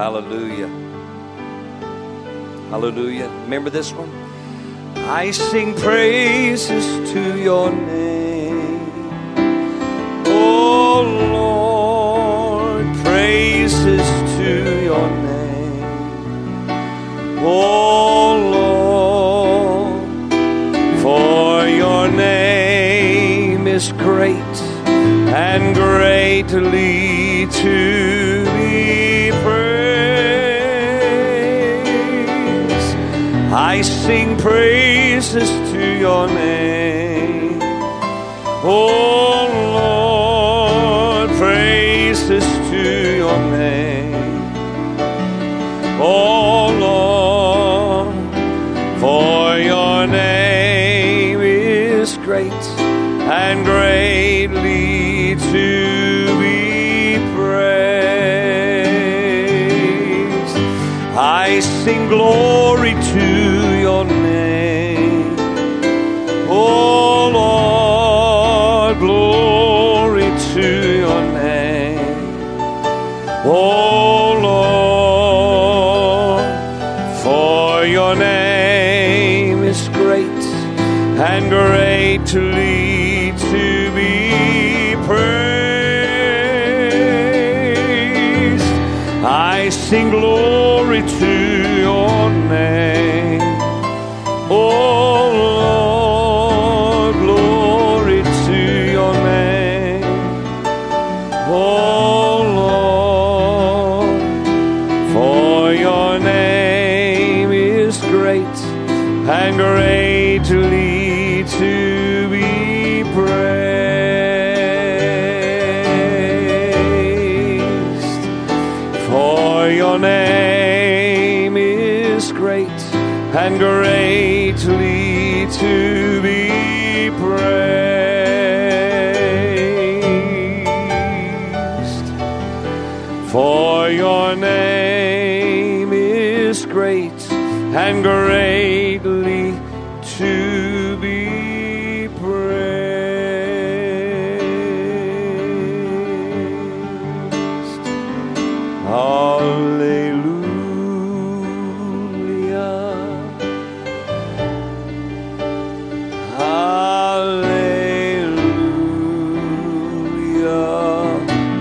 Hallelujah. Hallelujah. Remember this one? I sing praises to your name. Oh Lord, praises to your name. Oh Lord, for your name is great and greatly to Oh Lord, praises to your name. Oh Lord, for your name is great and greatly to be praised. I sing glory.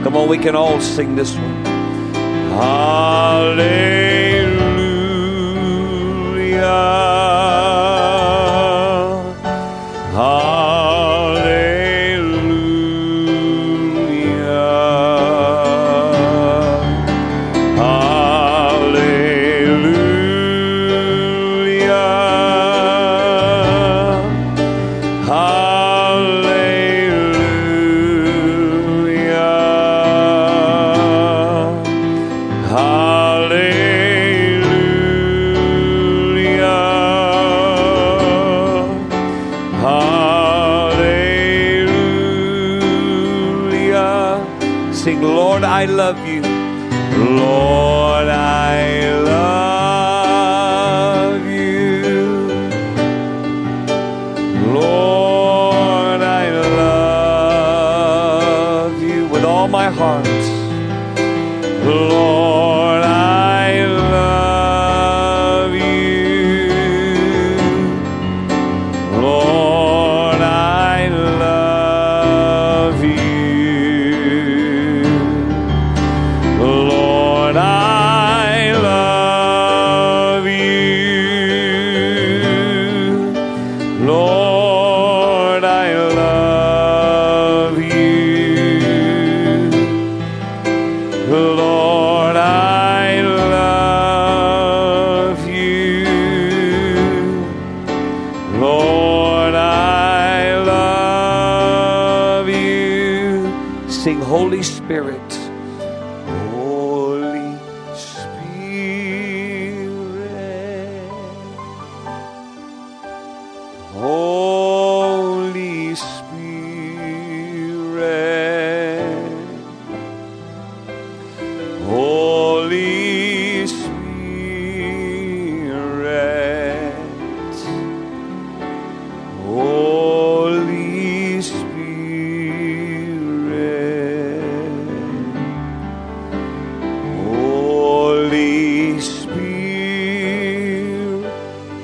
Come on, we can all sing this one. Hallelujah.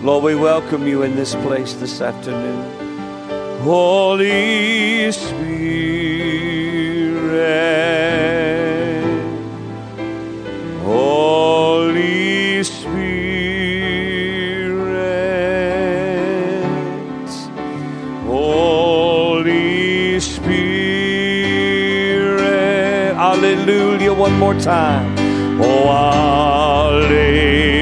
Lord, we welcome you in this place this afternoon. Holy Spirit, Holy Spirit, Holy Spirit. Hallelujah. One more time. Oh, hallelujah.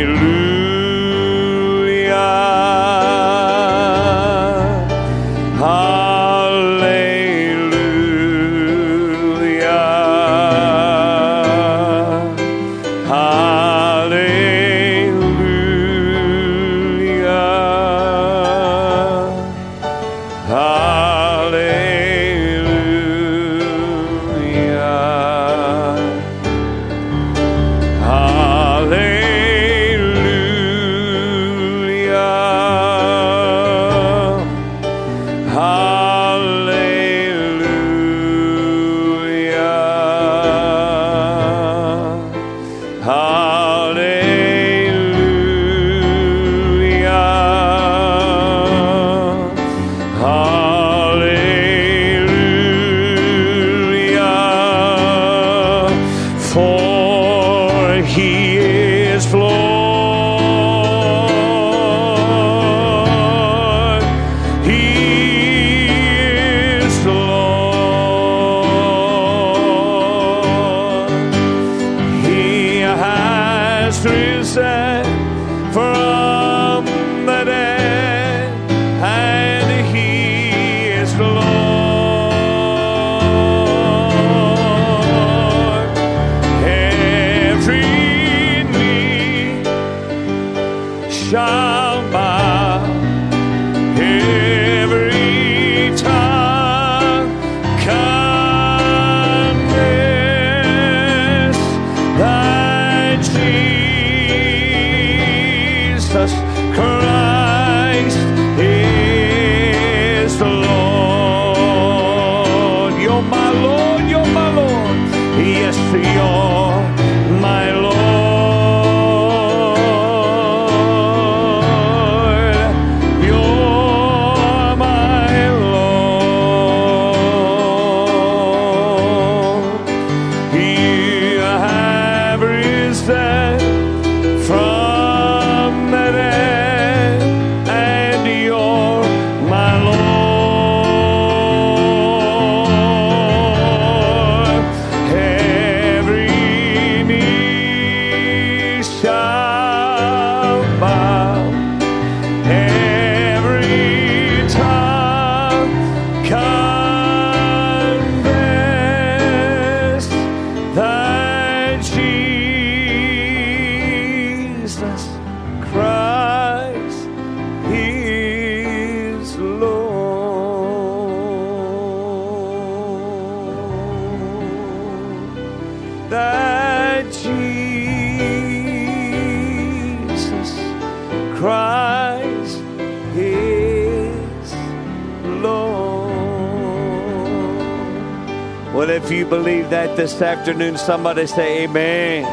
This afternoon, somebody say amen.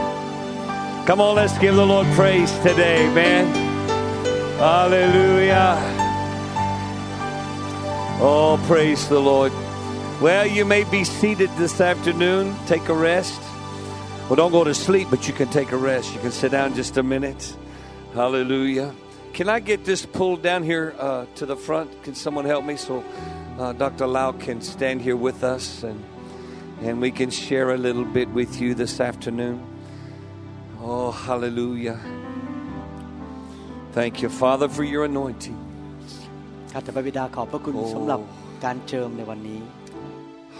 Come on, let's give the Lord praise today, man. Hallelujah. Oh, praise the Lord. Well, you may be seated this afternoon. Take a rest. Well, don't go to sleep, but you can take a rest. You can sit down just a minute. Hallelujah. Can I get this pulled down here uh, to the front? Can someone help me so uh, Dr. Lau can stand here with us and and we can share a little bit with you this afternoon? Oh, hallelujah. Thank you, Father, for your anointing. ข้าแต่พระบิดาขอบพระคุณ โอ้ สำหรับการเจิมในวันนี้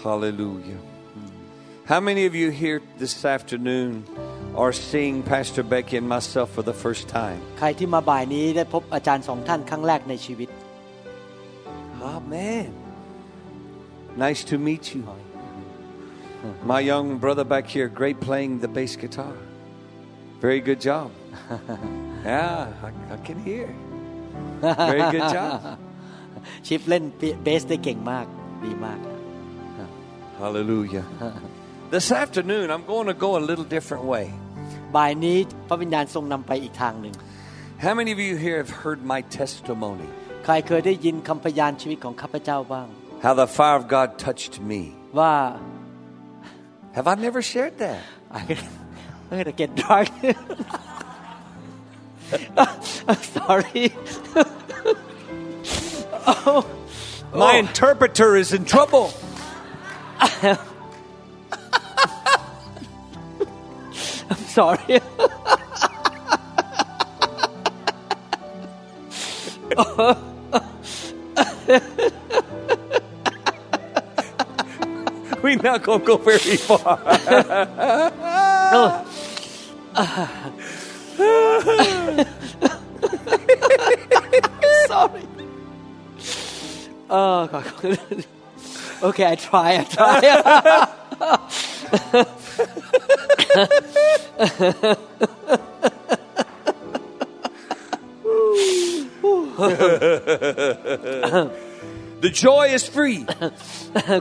Hallelujah. How many of you here this afternoon are seeing Pastor Becky and myself for the first time? ใครที่มาบ่ายนี้ได้พบอาจารย์สองท่านครั้งแรกในชีวิต Amen. Nice to meet you. My young brother back here, great playing the bass guitar. Very good job. yeah, I, I can hear. Very good job. ชิฟเล่นเบสได้เก่งมากดีมาก Hallelujah. This afternoon, I'm going to go a little different way. บ่ายนี้พระวิญญาณทรงนำไปอีกทางหนึ่ง How many of you here have heard my testimony? ใครเคยได้ยินคำพยานชีวิตของข้าพเจ้าบ้าง How the fire of God touched me. ว่า have I never shared that? I'm gonna get dark I'm sorry oh, My oh. interpreter is in trouble. I'm sorry We're not going to go very far. oh. sorry oh God okay I try I try The joy is free,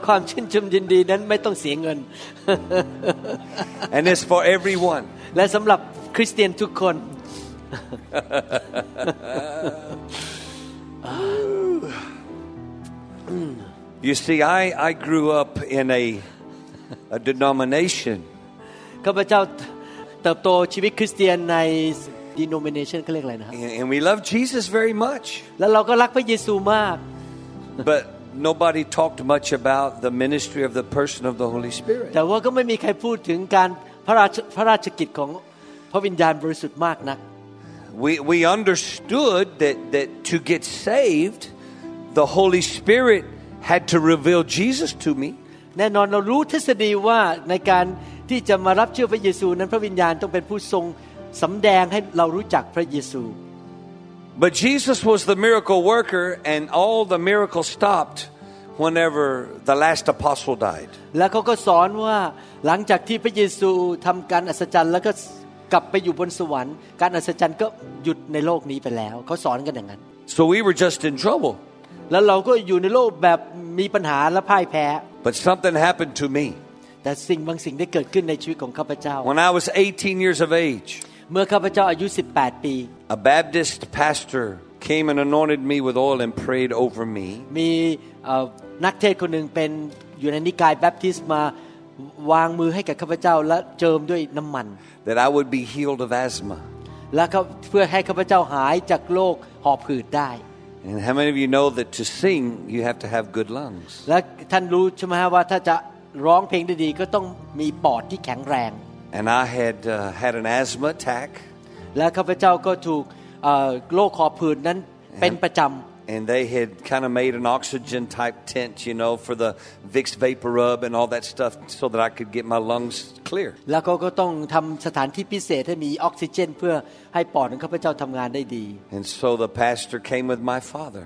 ความชื่นชมยินดีนั้นไม่ต้องเสียเงิน and it's for everyone. และสำหรับคริสเตียนทุกคน You see, I, I grew up in a, a denomination ข้าพเจ้าเติบโตชีวิตคริสเตียนใน denomination เขาเรียกอะไรนะฮะ and and we love Jesus very much, แล้วเราก็รักพระเยซูมาก but nobody talked much about the ministry of the person of the Holy Spirit. แต่ว่าก็ไม่มีใครพูดถึงการพระราชพระราชกิจของพระวิญญาณบริสุทธิ์มากนัก We, we understood that, that to get saved, the Holy Spirit had to reveal Jesus to me. แน่นอนเรารู้ทฤษฎีว่าในการที่จะมารับเชื่อพระเยซูนั้นพระวิญญาณต้องเป็นผู้ทรงสำแดงให้เรารู้จักพระเยซู But Jesus was the miracle worker, and all the miracles stopped whenever the last apostle died. แล้วเขาก็สอนว่าหลังจากที่พระเยซูทำการอัศจรรย์แล้วก็กลับไปอยู่บนสวรรค์ การอัศจรรย์ก็หยุดในโลกนี้ไปแล้ว เขาสอนกันอย่างนั้น So we were just in trouble. แล้วเราก็อยู่ในโลกแบบมีปัญหาและพ่ายแพ้ But something happened to me. แต่สิ่งบางสิ่งได้เกิดขึ้นในชีวิตของข้าพเจ้า When I was 18 years of age, เมื่อข้าพเจ้าอายุ 18 ปี a Baptist pastor came and anointed me with oil and prayed over me. มีเอ่อนักเทศน์คนหนึ่งเป็นอยู่ในนิกายแบปทิสต์มาวางมือให้กับข้าพเจ้าและเจิมด้วยน้ำมัน that I would be healed of asthma. และเขาเพื่อให้ข้าพเจ้าหายจากโรคหอบหืดได้ And how many of you know that to sing, you have to have good lungs? และท่านรู้ใช่ไหมฮะว่าถ้าจะร้องเพลงได้ดีก็ต้องมีปอดที่แข็งแรง and I had uh, had an asthma attack และข้าพเจ้าก็ถูกโรคคอผืดนั้นเป็นประจำ and they had kind of made an oxygen type tent, you know, for the Vicks VapoRub and all that stuff, so that I could get my lungs clear. แล้วเขาก็ต้องทำสถานที่พิเศษให้มีออกซิเจนเพื่อให้ปอดของข้าพเจ้าทำงานได้ดี And so the pastor came with my father.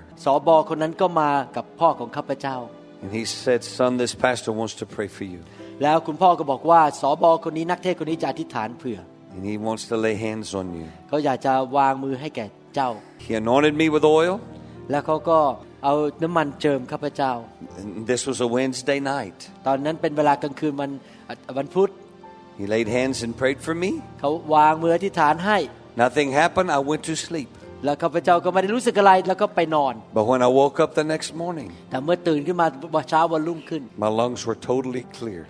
And he said, "Son, this pastor wants to pray for you." แล้วคุณพ่อก็บอกว่าสอบอคนนี้นักเทศน์คนนี้จะอธิษฐานเผื่อ And he wants to lay hands on you. เขาอยากจะวางมือให้แก่เจ้า He anointed me with oil. แล้วเขาก็เอาน้ำมันเจิมข้าพเจ้า And this was a Wednesday night. ตอนนั้นเป็นเวลากลางคืนวันวันพุธ He laid hands and prayed for me. เขาวางมืออธิษฐานให้ Nothing happened. I went to sleep. แล้วข้าพเจ้าก็ไม่ได้รู้สึกอะไรแล้วก็ไปนอน But when I woke up the next morning, แต่เมื่อตื่นขึ้นมาเช้าวันรุ่งขึ้น my lungs were totally clear.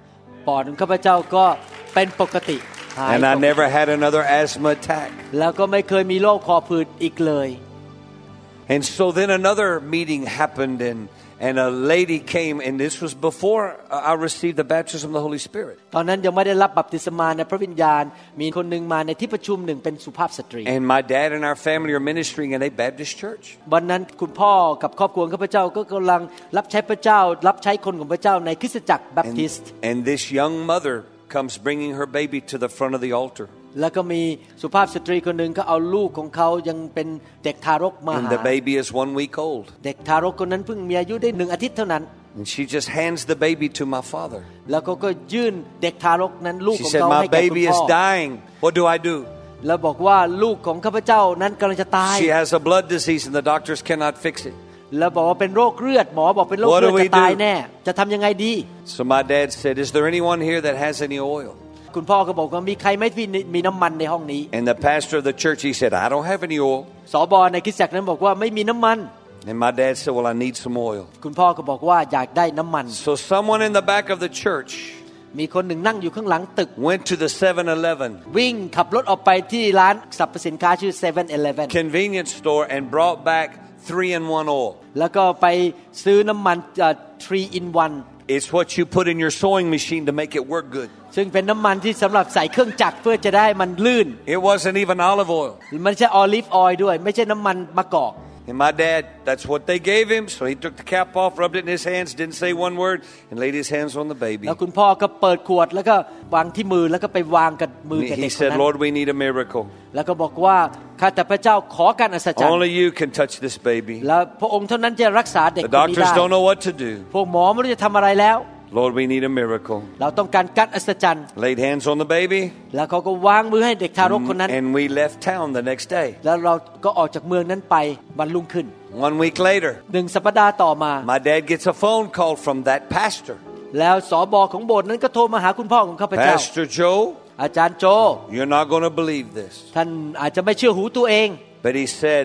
ปอดของข้าพเจ้าก็เป็นปกติหาย And ป I กติ never had another asthma attack. แล้วก็ไม่เคยมีโรคคอผืดอีกเลย And so then another meeting happened, and, and a lady came, and this was before I received the baptism of the Holy Spirit. ตอนนั้นยังไม่ได้รับบัพติศมาในพระวิญญาณ มีคนหนึ่งมาในที่ประชุมหนึ่งเป็นสุภาพสตรี And my dad and our family are ministering in a Baptist church. วันนั้นคุณพ่อกับครอบครัวของข้าพเจ้าก็กำลังรับใช้พระเจ้า รับใช้คนของพระเจ้าในคริสตจักรแบป And, ทิสต์ and this young mother comes bringing her baby to the front of the altar. แล้วก็มีสุภาพสตรีคนหนึ่งก็เอาลูกของเขายังเป็นเด็กทารกมา And หา the baby is one week old. เด็กทารกคนนั้นเพิ่งมีอายุได้หนึ่งอาทิตย์เท่านั้น And she just hands the baby to my father. แล้วเขาก็ยื่นเด็กทารกนั้นลูก She ของ said, เขา My ให้แก่คุณ baby พ่ is อ dying. What do I do? แล้วบอกว่าลูกของข้าพเจ้านั้นกำลังจะตาย She has a blood disease and the doctors cannot fix it. แล้วบอกว่าเป็นโรคเลือดหมอบอกเป็นโรค What เลื do อด we จะตาย do? แน่ จะทำยังไงดี So my dad said, Is there anyone here that has any oil? คุณพ่อก็บอกว่ามีใครไหม่ที่มีน้ำมันในห้องนี้ And the pastor of the church, he said, I don't have any oil. สอบอในคริสตจักรนั้นบอกว่าไม่มีน้ำมัน And my dad said, Well, I need some oil. คุณพ่อก็บอกว่าอยากได้น้ำมัน So someone in the back of the church มีคนหนึ่งนั่งอยู่ข้างหลังตึก went to the 7 Eleven วิ่งขับรถออกไปที่ร้านสรรพสินค้าชื่อ7 e เ e ่ e อ convenience store and brought back three in one oil. แล้วก็ไปซื้อน้ำมันเอ่อ3 in 1 It's what you put in your sewing machine to make it work good. ซึ่งเป็นน้ำมันที่สำหรับใส่เครื่องจักรเพื่อจะได้มันลื่น It wasn't even olive oil. มันไม่ใช่ออลิฟออยล์ด้วย ไม่ใช่น้ำมันมะกอก And my dad, that's what they gave him. So he took the cap off, rubbed it in his hands, didn't say one word, and laid his hands on the baby. แล้วคุณพ่อก็เปิดขวดแล้วก็วางที่มือแล้วก็ไปวางกับมือ And กับ he เด็กคน said, นั้น Lord, we need a miracle. แล้วก็บอกว่าข้าแต่พระเจ้าขอการอัศจรรย์ Only you can touch this baby. แล้วพระองค์เท่านั้นจะรักษาเด็ก The คนนี้ doctors ได้ don't know what to do. พวกหมอไม่รู้จะทำอะไรแล้ว Lord, we need a miracle. เราต้องการการอัศจรรย์ Laid hands on the baby, แล้วเขาก็วางมือให้เด็กทารกคนนั้น and we left town the next day. แล้วเราก็ออกจากเมืองนั้นไปวันรุ่งขึ้น One week later, หนึ่งสัปดาห์ต่อมา my dad gets a phone call from that pastor. แล้วสอบอของโบสถ์นั้นก็โทรมาหาคุณพ่อของข้าพเจ้า Pastor Joe, อาจารย์โจ you're not going to believe this. ท่านอาจจะไม่เชื่อหูตัวเอง But he said,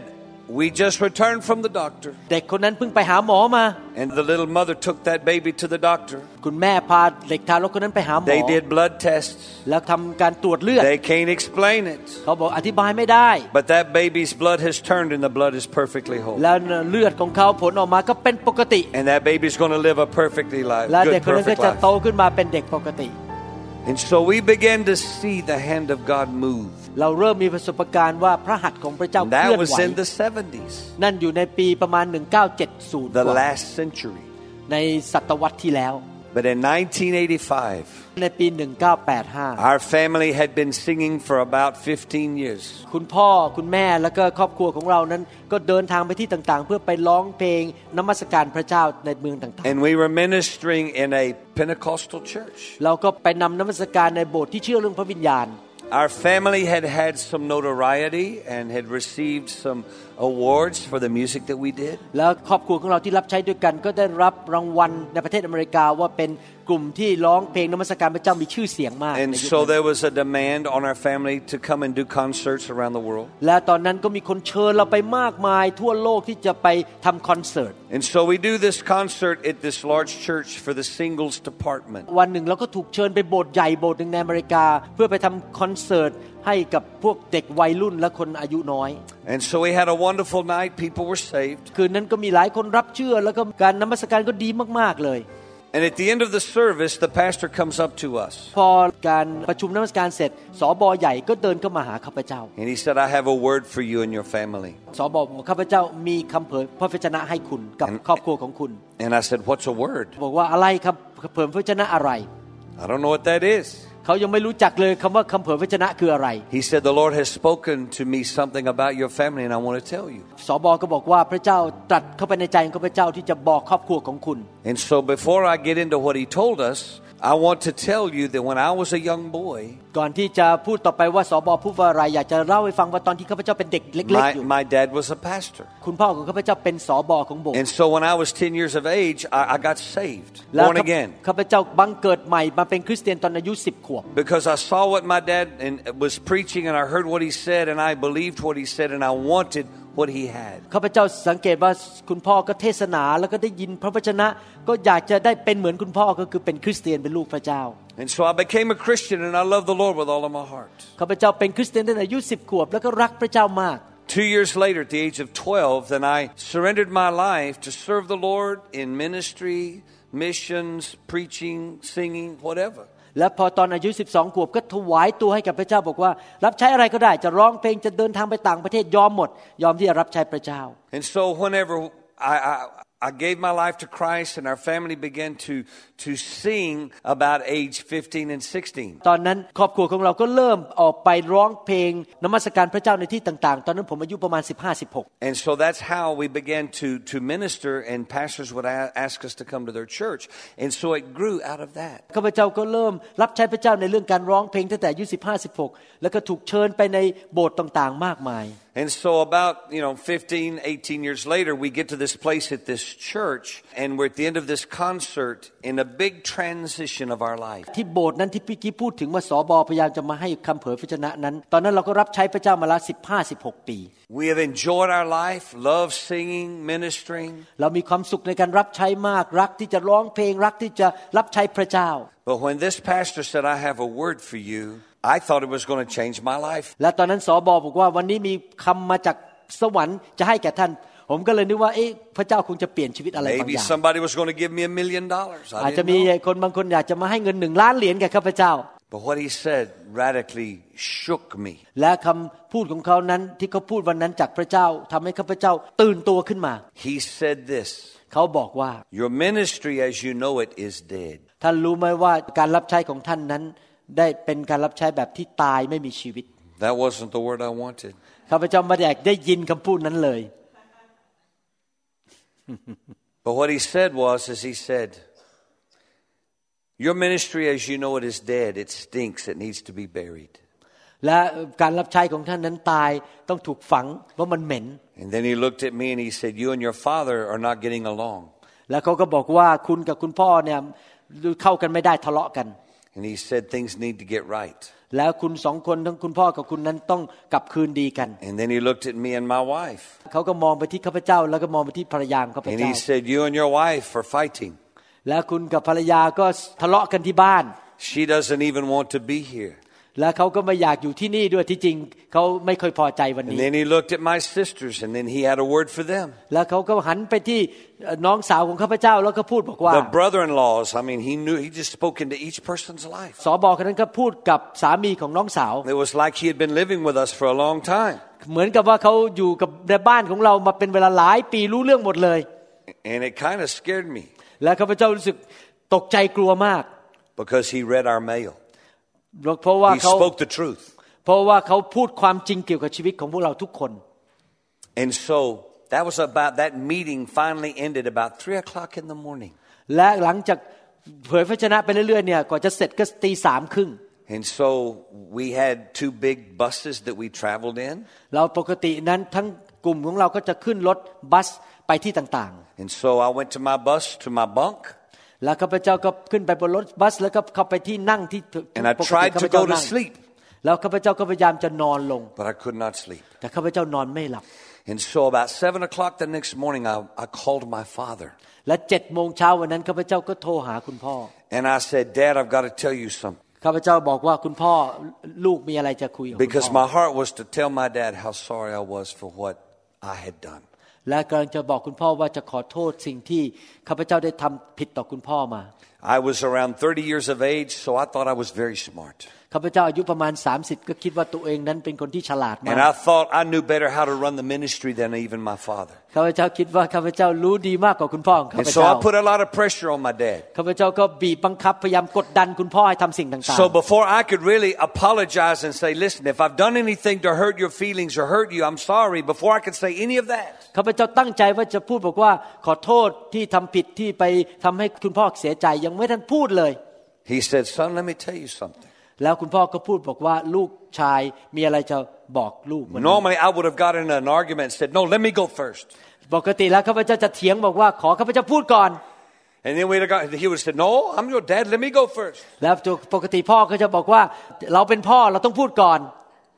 We just returned from the doctor. เด็กคนนั้นเพิ่งไปหาหมอมา And the little mother took that baby to the doctor. คุณแม่พาเด็กทารกคนนั้นไปหาหมอ They did blood tests. แล้วทำการตรวจเลือด They can't explain it. เขาบอกอธิบายไม่ได้ But that baby's blood has turned and the blood is perfectly whole. แล้วเลือดของเขาผลออกมาก็เป็นปกติ And that baby's going to live a perfectly life, และเด็ก good, คนนั้นก็ perfect จะโต life. ขึ้นมาเป็นเด็กปกติ And so we began to see the hand of God move. เราเริ่มมีประสบการณ์ว่าพระหัตถ์ของพระเจ้า And เคลื่อ that น was ไหว in the 70s, นั่นอยู่ในปีประมาณ 1970 the กว่า last century. ในศตวรรษที่แล้ว But in 1985, ในปี 1985 our family had been singing for about 15 years. คุณพ่อคุณแม่แล้วก็ครอบครัวของเรานั้นก็เดินทางไปที่ต่างๆ เพื่อไปร้องเพลงนมัสการพระเจ้าในเมืองต่าง And we were ministering in a Pentecostal church. ๆเราก็ไปนำนมัสการในโบสถ์ที่เชื่อเรื่องพระวิญญาณ Our family had had some notoriety and had received some awards for the music that we did. แล้วครอบครัวของเราที่รับใช้ด้วยกัน ก็ได้รับรางวัลในประเทศอเมริกาว่าเป็น กลุ่มที่ร้องเพลงนมัสการพระเจ้ามีชื่อเสียงมาก And ในยุค so นั้น there was a demand on our family to come and do concerts around the world. และตอนนั้นก็มีคนเชิญเราไปมากมายทั่วโลกที่จะไปทำคอนเสิร์ต And so we do this concert at this large church for the singles department. วันหนึ่งเราก็ถูกเชิญไปโบสถ์ใหญ่โบสถ์หนึ่งในอเมริกา เพื่อไปทำคอนเสิร์ตให้กับพวกเด็กวัยรุ่นและคนอายุน้อย And so we had a wonderful night. People were saved. คืนนั้นก็มีหลายคนรับเชื่อแล้วก็การนมัสการก็ดีมากๆเลย And at the end of the service, the pastor comes up to us พอการประชุมนมัสการเสร็จสอบอใหญ่ก็เดินเข้ามาหาข้าพเจ้า and he said, I have a word for you and your family. สอบอบอกข้าพเจ้ามีคำเผยพระวจนะให้คุณกับครอบครัวของคุณ And I said, What's a word? บอกว่าอะไรครับเผยพระวจนะอะไร I don't know what that is. เขายังไม่รู้จักเลยคำว่าคำเผยพระวจนะคืออะไร He said, The Lord has spoken to me something about your family, and I want to tell you. สอบอก็บอกว่าพระเจ้าตรัสเข้าไปในใจของข้าพเจ้าที่จะบอกครอบครัวของคุณ And so before I get into what he told us, I want to tell you that when I was a young boy, ก่อนที่จะพูดต่อไปว่าสอบอพูดว่าอะไรอยากจะเล่าให้ฟังว่าตอนที่ข้าพเจ้าเป็นเด็กเล็ก my, ๆอยู่ my dad was a pastor. คุณพ่อของข้าพเจ้าเป็นสอบอของโบสถ์ And so when I was 10 years of age, I, I got saved, แล้ว born again. ข้าพเจ้าบังเกิดใหม่มาเป็นคริสเตียนตอนอายุ10ขวบ Because I saw what my dad and was preaching, and I heard what he said, and I believed what he said, and I wanted what he had. ข้าพเจ้าสังเกตว่าคุณพ่อก็เทศนาแล้วก็ได้ยินพระวจนะ ก็อยากจะได้เป็นเหมือนคุณพ่อก็คือเป็นคริสเตียนเป็นลูกพระเจ้า And so I became a Christian, and I love the Lord with all of my heart. ข้าพเจ้าเป็นคริสเตียนตั้งแต่อายุ10ขวบแล้วก็รักพระเจ้ามาก Two years later, at the age of 12, then I surrendered my life to serve the Lord in ministry, missions, preaching, singing, whatever. และพอตอนอายุ 12 ขวบก็ถวายตัวให้กับพระเจ้าบอกว่า รับใช้อะไรก็ได้จะร้องเพลงจะเดินทางไปต่างประเทศยอมหมด ยอมที่จะรับใช้พระเจ้า And so whenever I, I, I gave my life to Christ and our family began to, to sing about age 15 and 16. ตอนนั้นครอบครัวของเราก็เริ่มออกไปร้องเพลงนมัสการพระเจ้าในที่ต่างๆ ตอนนั้นผมอายุประมาณ 15-16 And so that's how we began to, to minister, and pastors would a- ask us to come to their church. And so it grew out of that. ข้าพเจ้าก็เริ่มรับใช้พระเจ้าในเรื่องการร้องเพลงตั้งแต่อายุ15 16 แล้วก็ถูกเชิญไปในโบสถ์ต่างๆ มากมาย And so about, you know, 15, 18 years later, we get to this place at this church and we're at the end of this concert in a big transition of our life. ที่โบสถ์นั้นที่พี่กี้พูดถึงว่าสอบอพยายามจะมาให้คำเผยพระชนะนั้น ตอนนั้นเราก็รับใช้พระเจ้ามาแล้วสิบห้าสิบหกปี We have enjoyed our life, love singing, ministering. เรามีความสุขในการรับใช้มากรักที่จะร้องเพลงรักที่จะรับใช้พระเจ้า But when this pastor said, I have a word for you, I thought it was going to change my life. และตอนนั้นสอบอบอกว่าวันนี้มีคำมาจากสวรรค์จะให้แก่ท่าน ผมก็เลยนึกว่าเอ๊ะพระเจ้าคงจะเปลี่ยนชีวิตอะไรบาง Maybe อย่าง somebody was going to give me a million dollars. อาจ I จะ didn't มี know. คนบางคนอยากจะมาให้เงินหนึ่งล้านเหรียญแก่ข้าพเจ้า But what he said radically shook me. และคำพูดของเขานั้นที่เขาพูดวันนั้นจากพระเจ้าทำให้ข้าพเจ้าตื่นตัวขึ้นมา He said this เขาบอกว่า Your ministry as you know it is dead. ท่านรู้ไหมว่าการรับใช้ของท่านนั้น ได้เป็นการรับใช้แบบที่ตายไม่มีชีวิต That wasn't the word I wanted. ข้าพเจ้าไม่ได้ได้ยินคำพูดนั้นเลย But what he said was, as he said, Your ministry as you know it is dead. It stinks. It needs to be buried. และการรับใช้ของท่านนั้นตายต้องถูกฝังเพราะมันเหม็น And then he looked at me and he said, You and your father are not getting along. แล้วเขาก็บอกว่าคุณกับคุณพ่อเนี่ยเข้ากันไม่ได้ทะเลาะกัน And he said, Things need to get right. แล้วคุณสองคนทั้งคุณพ่อกับคุณนั้นต้องกลับคืนดีกัน And then he looked at me and my wife. เขาก็มองไปที่ข้าพเจ้าแล้วก็มองไปที่ภรรยาของข้าพ And เจ้า he said, You and your wife are fighting. แล้วคุณกับภรรยาก็ทะเลาะกันที่บ้าน She doesn't even want to be here. แล้วเขาก็ไม่อยากอยู่ที่นี่ด้วยที่จริงเขาไม่ค่อยพอใจวัน And นี้ then he looked at my sisters and then he had a word for them. แล้วเขาก็หันไปที่น้องสาวของข้าพเจ้าแล้วก็พูดบอกว่า The brother in laws, I mean, he knew, he just spoke into each person's life. สอบอคนนั้นก็พูดกับสามีของน้องสาว It was like he had been living with us for a long time. เหมือนกับว่าเขาอยู่กับในบ้านของเรามาเป็นเวลาหลายปีรู้เรื่องหมดเลย And it kind of scared me และข้าพเจ้ารู้สึกตกใจกลัวมาก because he read our mail. เพราะว่า He เขา spoke the truth. เพราะว่าเขาพูดความจริงเกี่ยวกับชีวิตของพวกเราทุกคน And so that was about, that meeting finally ended about three o'clock in the morning. และหลังจากเผยพระชนะไปเรื่อยๆเนี่ยกว่าจะเสร็จก็ตีสามครึ่ง And so we had two big buses that we traveled in. เราปกตินั้นทั้งกลุ่มของเราก็จะขึ้นรถบัสไปที่ต่าง And so I went to my bus, to my bunk, ๆ แล้วข้าพเจ้าก็ขึ้นไปบนรถบัสแล้วก็เข้าไปที่นั่งที่ and I ปกติ tried ข้าพ to เจ้า go to นั่ง sleep, แล้วข้าพเจ้าก็พยายามจะนอนลง but I could not sleep. แต่ข้าพเจ้านอนไม่หลับ And so about seven o'clock the next morning, I, I called my father. และเจ็ดโมงเช้าวันนั้นข้าพเจ้าก็โทรหาคุณพ่อ And I said, Dad, I've got to tell you something. ข้าพเจ้าบอกว่าคุณพ่อลูกมีอะไรจะคุยกับคุณ Because พ่อ my heart was to tell my dad how sorry I was for what I had done. และกำลังจะบอกคุณพ่อว่าจะขอโทษสิ่งที่ข้าพเจ้าได้ทำผิดต่อคุณพ่อมา I was around 30 years of age, so I thought I was very smart. ข้าพเจ้าอายุประมาณ 30 ก็คิดว่าตัวเองนั้นเป็นคนที่ฉลาดมา And ก I thought I knew better how to run the ministry than even my father. ข้าพเจ้าคิดว่าข้าพเจ้ารู้ดีมากกว่าคุณพ่อของข้า And พ so เจ้า I put a lot of pressure on my dad. ข้าพเจ้าก็บีบบังคับพยายามกดดันคุณพ่อให้ทำสิ่งต่าง So before I could really apologize and say, listen, if I've done anything to hurt your feelings or hurt you, I'm sorry, before I could say any of that, ๆข้าพเจ้าตั้งใจว่าจะพูดบอกว่าขอโทษที่ทำผิดที่ไปทำให้คุณพ่อเสียใจยัง งไม่ทันพูดเลย he said, son, let me tell you something. แล้วคุณพ่อก็พูดบอกว่าลูกชายมีอะไรจะบอกลูกวันนี้ Normally I would have gotten in an argument and said, no, let me go first. ปกติแล้วข้าพเจ้าจะเถียงบอกว่าขอข้าพเจ้าพูดก่อน And then we'd have got, he would have said, no, I'm your dad, let me go first. แล้วปกติพ่อก็จะบอกว่าเราเป็นพ่อเราต้องพูดก่อน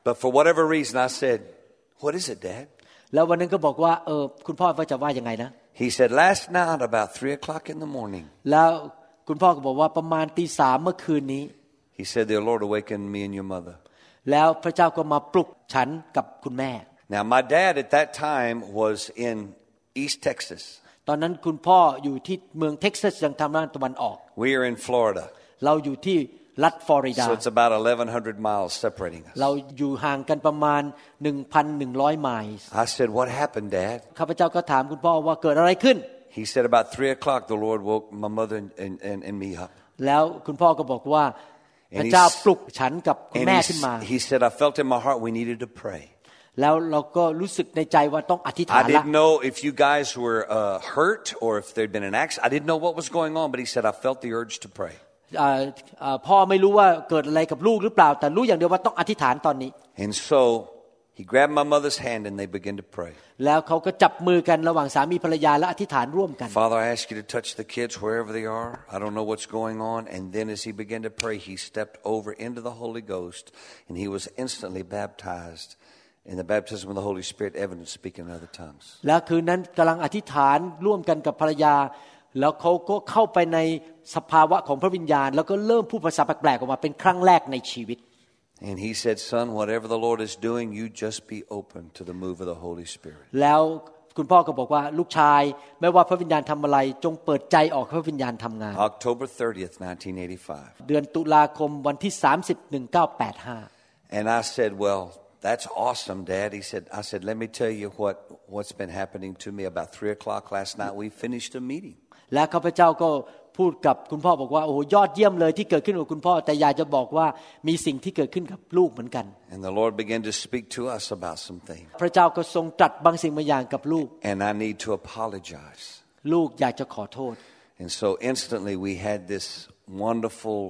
But for whatever reason, I said, what is it, dad? แล้ววันนึงก็บอกว่าเออคุณพ่อว่าจะว่ายังไงนะ He said, last night about three o'clock in the morning, แล้ว คุณพ่อก็บอกว่าประมาณตีสามเมื่อคืนนี้ he said, the Lord awakened me and your mother. แล้วพระเจ้าก็มาปลุกฉันกับคุณแม่ Now, my dad at that time was in East Texas. ตอนนั้นคุณพ่ออยู่ที่เมืองเท็กซัสยังทางด้านตะวันออก We are in Florida. เราอยู่ที่รัฐฟลอริดา So it's about 1,100 miles separating us. เราอยู่ห่างกันประมาณ 1,100 ไมล์ I said, what happened, dad? ข้าพเจ้าก็ถามคุณพ่อว่าเกิดอะไรขึ้น He said, about three o'clock, the Lord woke my mother and, and, and, and me up. แล้วคุณพ่อก็บอกว่าพ And ระ he เจ้า s- ปลุกฉันกับคุณ And แม่ he, ขึ้นมา s- he said, I felt in my heart we needed to pray. แล้วเราก็รู้สึกในใจว่าต้องอธิษฐาน I ละ didn't know if you guys were uh, hurt or if there'd been an accident. I didn't know what was going on, but he said, I felt the urge to pray. อ่าอ่าพ่อไม่รู้ว่าเกิดอะไรกับลูกหรือเปล่า แต่รู้อย่างเดียวว่าต้องอธิษฐานตอนนี้ And so He grabbed my mother's hand and they began to pray. แล้วเขาก็จับมือกันระหว่างสามีภรรยาและอธิษฐานร่วมกัน Father, I ask you to touch the kids wherever they are. I don't know what's going on. And then as he began to pray, he stepped over into the Holy Ghost and he was instantly baptized in the baptism of the Holy Spirit, evidence speaking in other tongues. แล้วคืนนั้นกำลังอธิษฐานร่วมกันกับภรรยา แล้วเขาก็เข้าไปในสภาวะของพระวิญญาณ แล้วก็เริ่มพูดภาษาแปลกๆออกมาเป็นครั้งแรกในชีวิต And he said, Son, whatever the Lord is doing, you just be open to the move of the Holy Spirit. แล้วคุณพ่อก็บอกว่าลูกชาย ไม่ว่าพระวิญญาณทำอะไร จงเปิดใจออกให้พระวิญญาณทำงาน October 30th, 1985. เดือนตุลาคมวันที่ 30 1985 And I said, Well, that's awesome, Dad. He said, I said, let me tell you what, what's been happening to me. About three o'clock last night, we finished a meeting. และข้าพเจ้าก็ พูดกับคุณพ่อบอกว่าโอ้โหยอดเยี่ยมเลยที่เกิดขึ้นกับคุณพ่อแต่อยากจะบอกว่ามีสิ่งที่เกิดขึ้นกับลูกเหมือนกัน And the Lord began to speak to us about some things. พระเจ้าก็ทรงตรัสบางสิ่งบางอย่างกับลูก And I need to apologize. ลูกอยากจะขอโทษ And so instantly we had this wonderful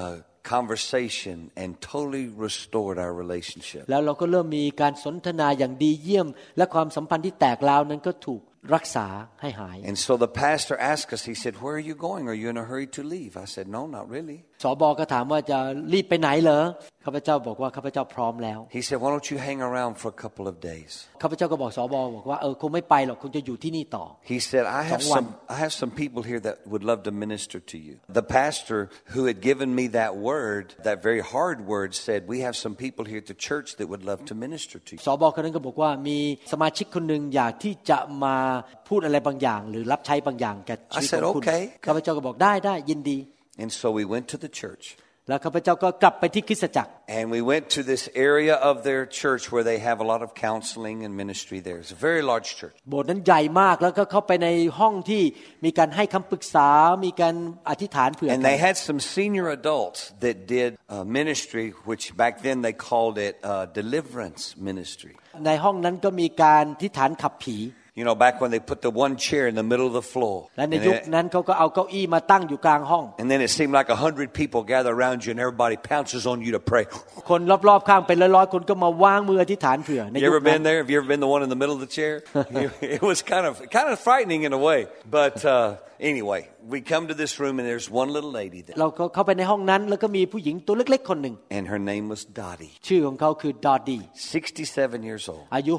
uh, conversation and totally restored our relationship. แล้วเราก็เริ่มมีการสนทนาอย่างดีเยี่ยม และความสัมพันธ์ที่แตกร้าวนั้นก็ถูก รักษาให้หาย And so the pastor asked us, he said, Where are you going? Are you in a hurry to leave? I said, No, not really. สอบอก็ถามว่าจะรีบไปไหนเหรอข้าพเจ้าบอกว่าข้าพเจ้าพร้อมแล้ว He said, Why don't you hang around for a couple of days? ข้าพเจ้าก็บอกสอบอบอกว่าเออคงไม่ไปหรอกคงจะอยู่ที่นี่ต่อ He said, I have, Someone. some, I have some people here that would love to minister to you. The pastor who had given me that word, that very hard word, said, We have some people here at the church that would love to minister to you. สอบอคนนั้นก็บอกว่ามีสมาชิกคนหนึ่งอยากที่จะมาพูดอะไรบางอย่าง หรือรับใช้บางอย่างแก่ชีวิต I said, ของคุณ "Okay." ข้าพเจ้าก็บอกได้ได้ยินดี And so we went to the church. แล้วข้าพเจ้าก็กลับไปที่คริสตจักร And we went to this area of their church where they have a lot of counseling and ministry there. It's a very large church. โบสถ์นั้นใหญ่มากแล้วก็เข้าไปในห้องที่มีการให้คำปรึกษา มีการอธิษฐานเผื่อ And กั they น had some senior adults that did uh, ministry, which back then they called it uh, deliverance ministry. ในห้องนั้นก็มีการอธิษฐานขับผี You know, back when they put the one chair in the middle of the floor. และใน And ยุค it- นั้นเขาก็เอาเก้าอี้มาตั้งอยู่กลางห้อง And then it seemed like a hundred people gather around you and everybody pounces on you to pray. คนรอบๆข้างเป็นร้อยๆคนก็มาวางมืออธิษฐานเผื่อใน You ยุค ever นั้ been น there? Have you ever been the one in the middle of the chair? it was kind of kind of frightening in a way. But uh, anyway, we come to this room and there's one little lady there, เราก็เข้าไปในห้องนั้น แล้วก็มีผู้หญิงตัวเล็กๆ คนหนึ่ง and her name was Dottie, ชื่อของเขาคือดอดี 67 years old. อายุ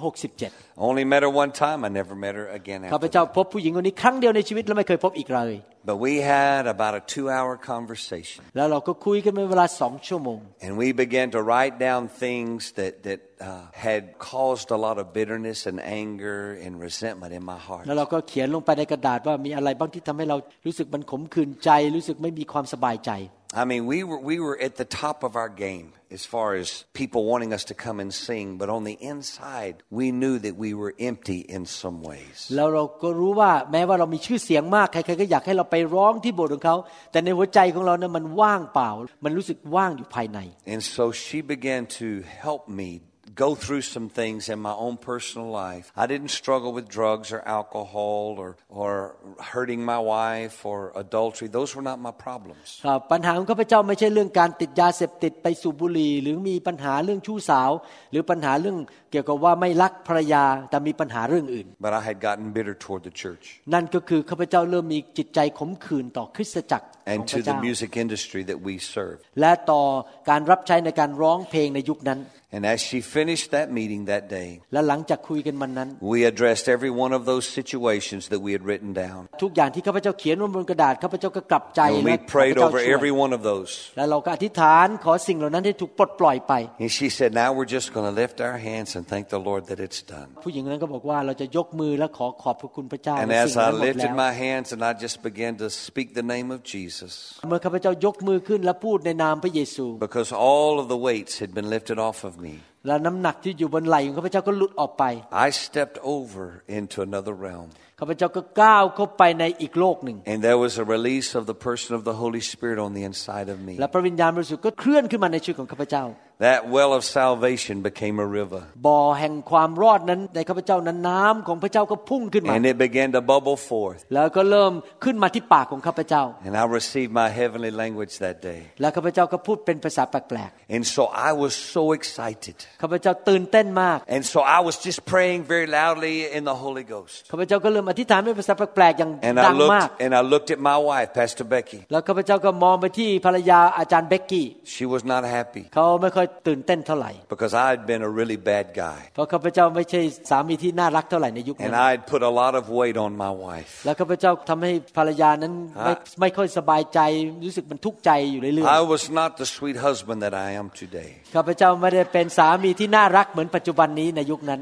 Only met her one time. I never met her again 67ข้าพ after เจ้า that. พบผู้หญิงคนนี้ครั้งเดียวในชีวิตแล้วไม่เคยพบอีกเลย But we had about a two-hour conversation, แล้วเราก็คุยกันเป็นเวลาสองชั่วโมง and we began to write down things that that uh, had caused a lot of bitterness and anger and resentment in my heart. แล้วเราก็เขียนลงไปในกระดาษว่ามีอะไรบ้างที่ทำให้เรารู้สึกมันขมขื่นใจ รู้สึกไม่มีความสบายใจ I mean, we were, we were at the top of our game as far as people wanting us to come and sing, but on the inside, we knew that we were empty in some ways. แล้วเราก็รู้ว่าแม้ว่าเรามีชื่อเสียงมากใครๆก็อยากให้เราไปร้องที่โบสถ์ของเขา แต่ในหัวใจของเราเนี่ยมันว่างเปล่า มันรู้สึกว่างอยู่ภายใน And so she began to help me go through some things in my own personal life. I didn't struggle with drugs or alcohol or, or hurting my wife or adultery. Those were not my problems. ครับปัญหาของข้าพเจ้าไม่ใช่เรื่องการติดยาเสพติดไปสูบบุหรี่หรือมีปัญหาเรื่องชู้สาว หรือปัญหาเรื่อง เกี่ยวกับว่าไม่รักภรรยาแต่มีปัญหาเรื่องอื่น But I had gotten bitter toward the church นั่นก็คือข้าพเจ้าเริ่มมีจิตใจขมขื่นต่อคริสตจักรของ and พ to ระ the เจ้า music industry that we served. และต่อการรับใช้ในการร้องเพลงในยุคนั้น And as she finished that meeting that day, และหลังจากคุยกันมันนั้น we addressed every one of those situations that we had written down. ทุกอย่างที่ข้าพเจ้าเขียนไว้บนกระดาษข้าพเจ้าก็กลับใจ And และ we ข้า prayed พเจ้า over ช่วย every one of those. แล้วเราก็อธิษฐานขอสิ่งเหล่านั้นให้ถูกปลดปล่อยไป And she said, Now we're just going to lift our hands and thank the Lord that it's done. ผู้หญิงคนนั้นก็บอกว่าเราจะยกมือและขอขอบพระคุณพระเจ้า And ใน as สิ่งนั้น I หมดแล้ lifted ว my hands and I just began to speak the name of Jesus, เมื่อข้าพเจ้ายกมือขึ้นและพูดในนามพระเยซู because all of the weights had been lifted off of me, และน้ำหนักที่อยู่บนไหล่ของข้าพเจ้าก็หลุดออกไป I stepped over into another realm. ข้าพเจ้าก็ก้าวเข้าไปในอีกโลกหนึ่ง And there was a release of the person of the Holy Spirit on the inside of me. และพระวิญญาณบริสุทธิ์ก็เคลื่อนขึ้นมาในชีวิตของข้าพเจ้า that well of salvation became a river. บ่อแห่งความรอดนั้นในข้าพเจ้านั้นน้ำของพระเจ้าก็พุ่งขึ้นมา And it began to bubble forth. แล้วก็เริ่มขึ้นมาที่ปากของข้าพเจ้า And I received my heavenly language that day. แล้วข้าพเจ้าก็พูดเป็นภาษาแปลก And so I was so excited. ๆข้าพเจ้าตื่นเต้นมาก And so I was just praying very loudly in the Holy Ghost. ข้าพเจ้าก็เริ่มอธิษฐานเป็นภาษาแปลกๆอย่าง And ดั I งมาก looked and I looked at my wife, Pastor Becky. แล้วข้าพเจ้าก็มองไปที่ภรรยาอาจารย์เบกกี้ She was not happy เขาไม่ค่อย ตื่นเต้นเท่าไหร่ because I had been a really bad guy. เพราะข้าพเจ้าไม่ใช่สามีที่น่ารักเท่าไหร่ในยุคนั้ And น I had put a lot of weight on my wife. แล้วข้าพเจ้าทำให้ภรรยานั้นไม่ไม่ค่อยสบายใจรู้สึกมันทุกข์ใจอยู่เรื่อย I was not the sweet husband that I am today. ๆข้าพเจ้าไม่ได้เป็นสามีที่น่ารักเหมือนปัจจุบันนี้ในยุคนั้น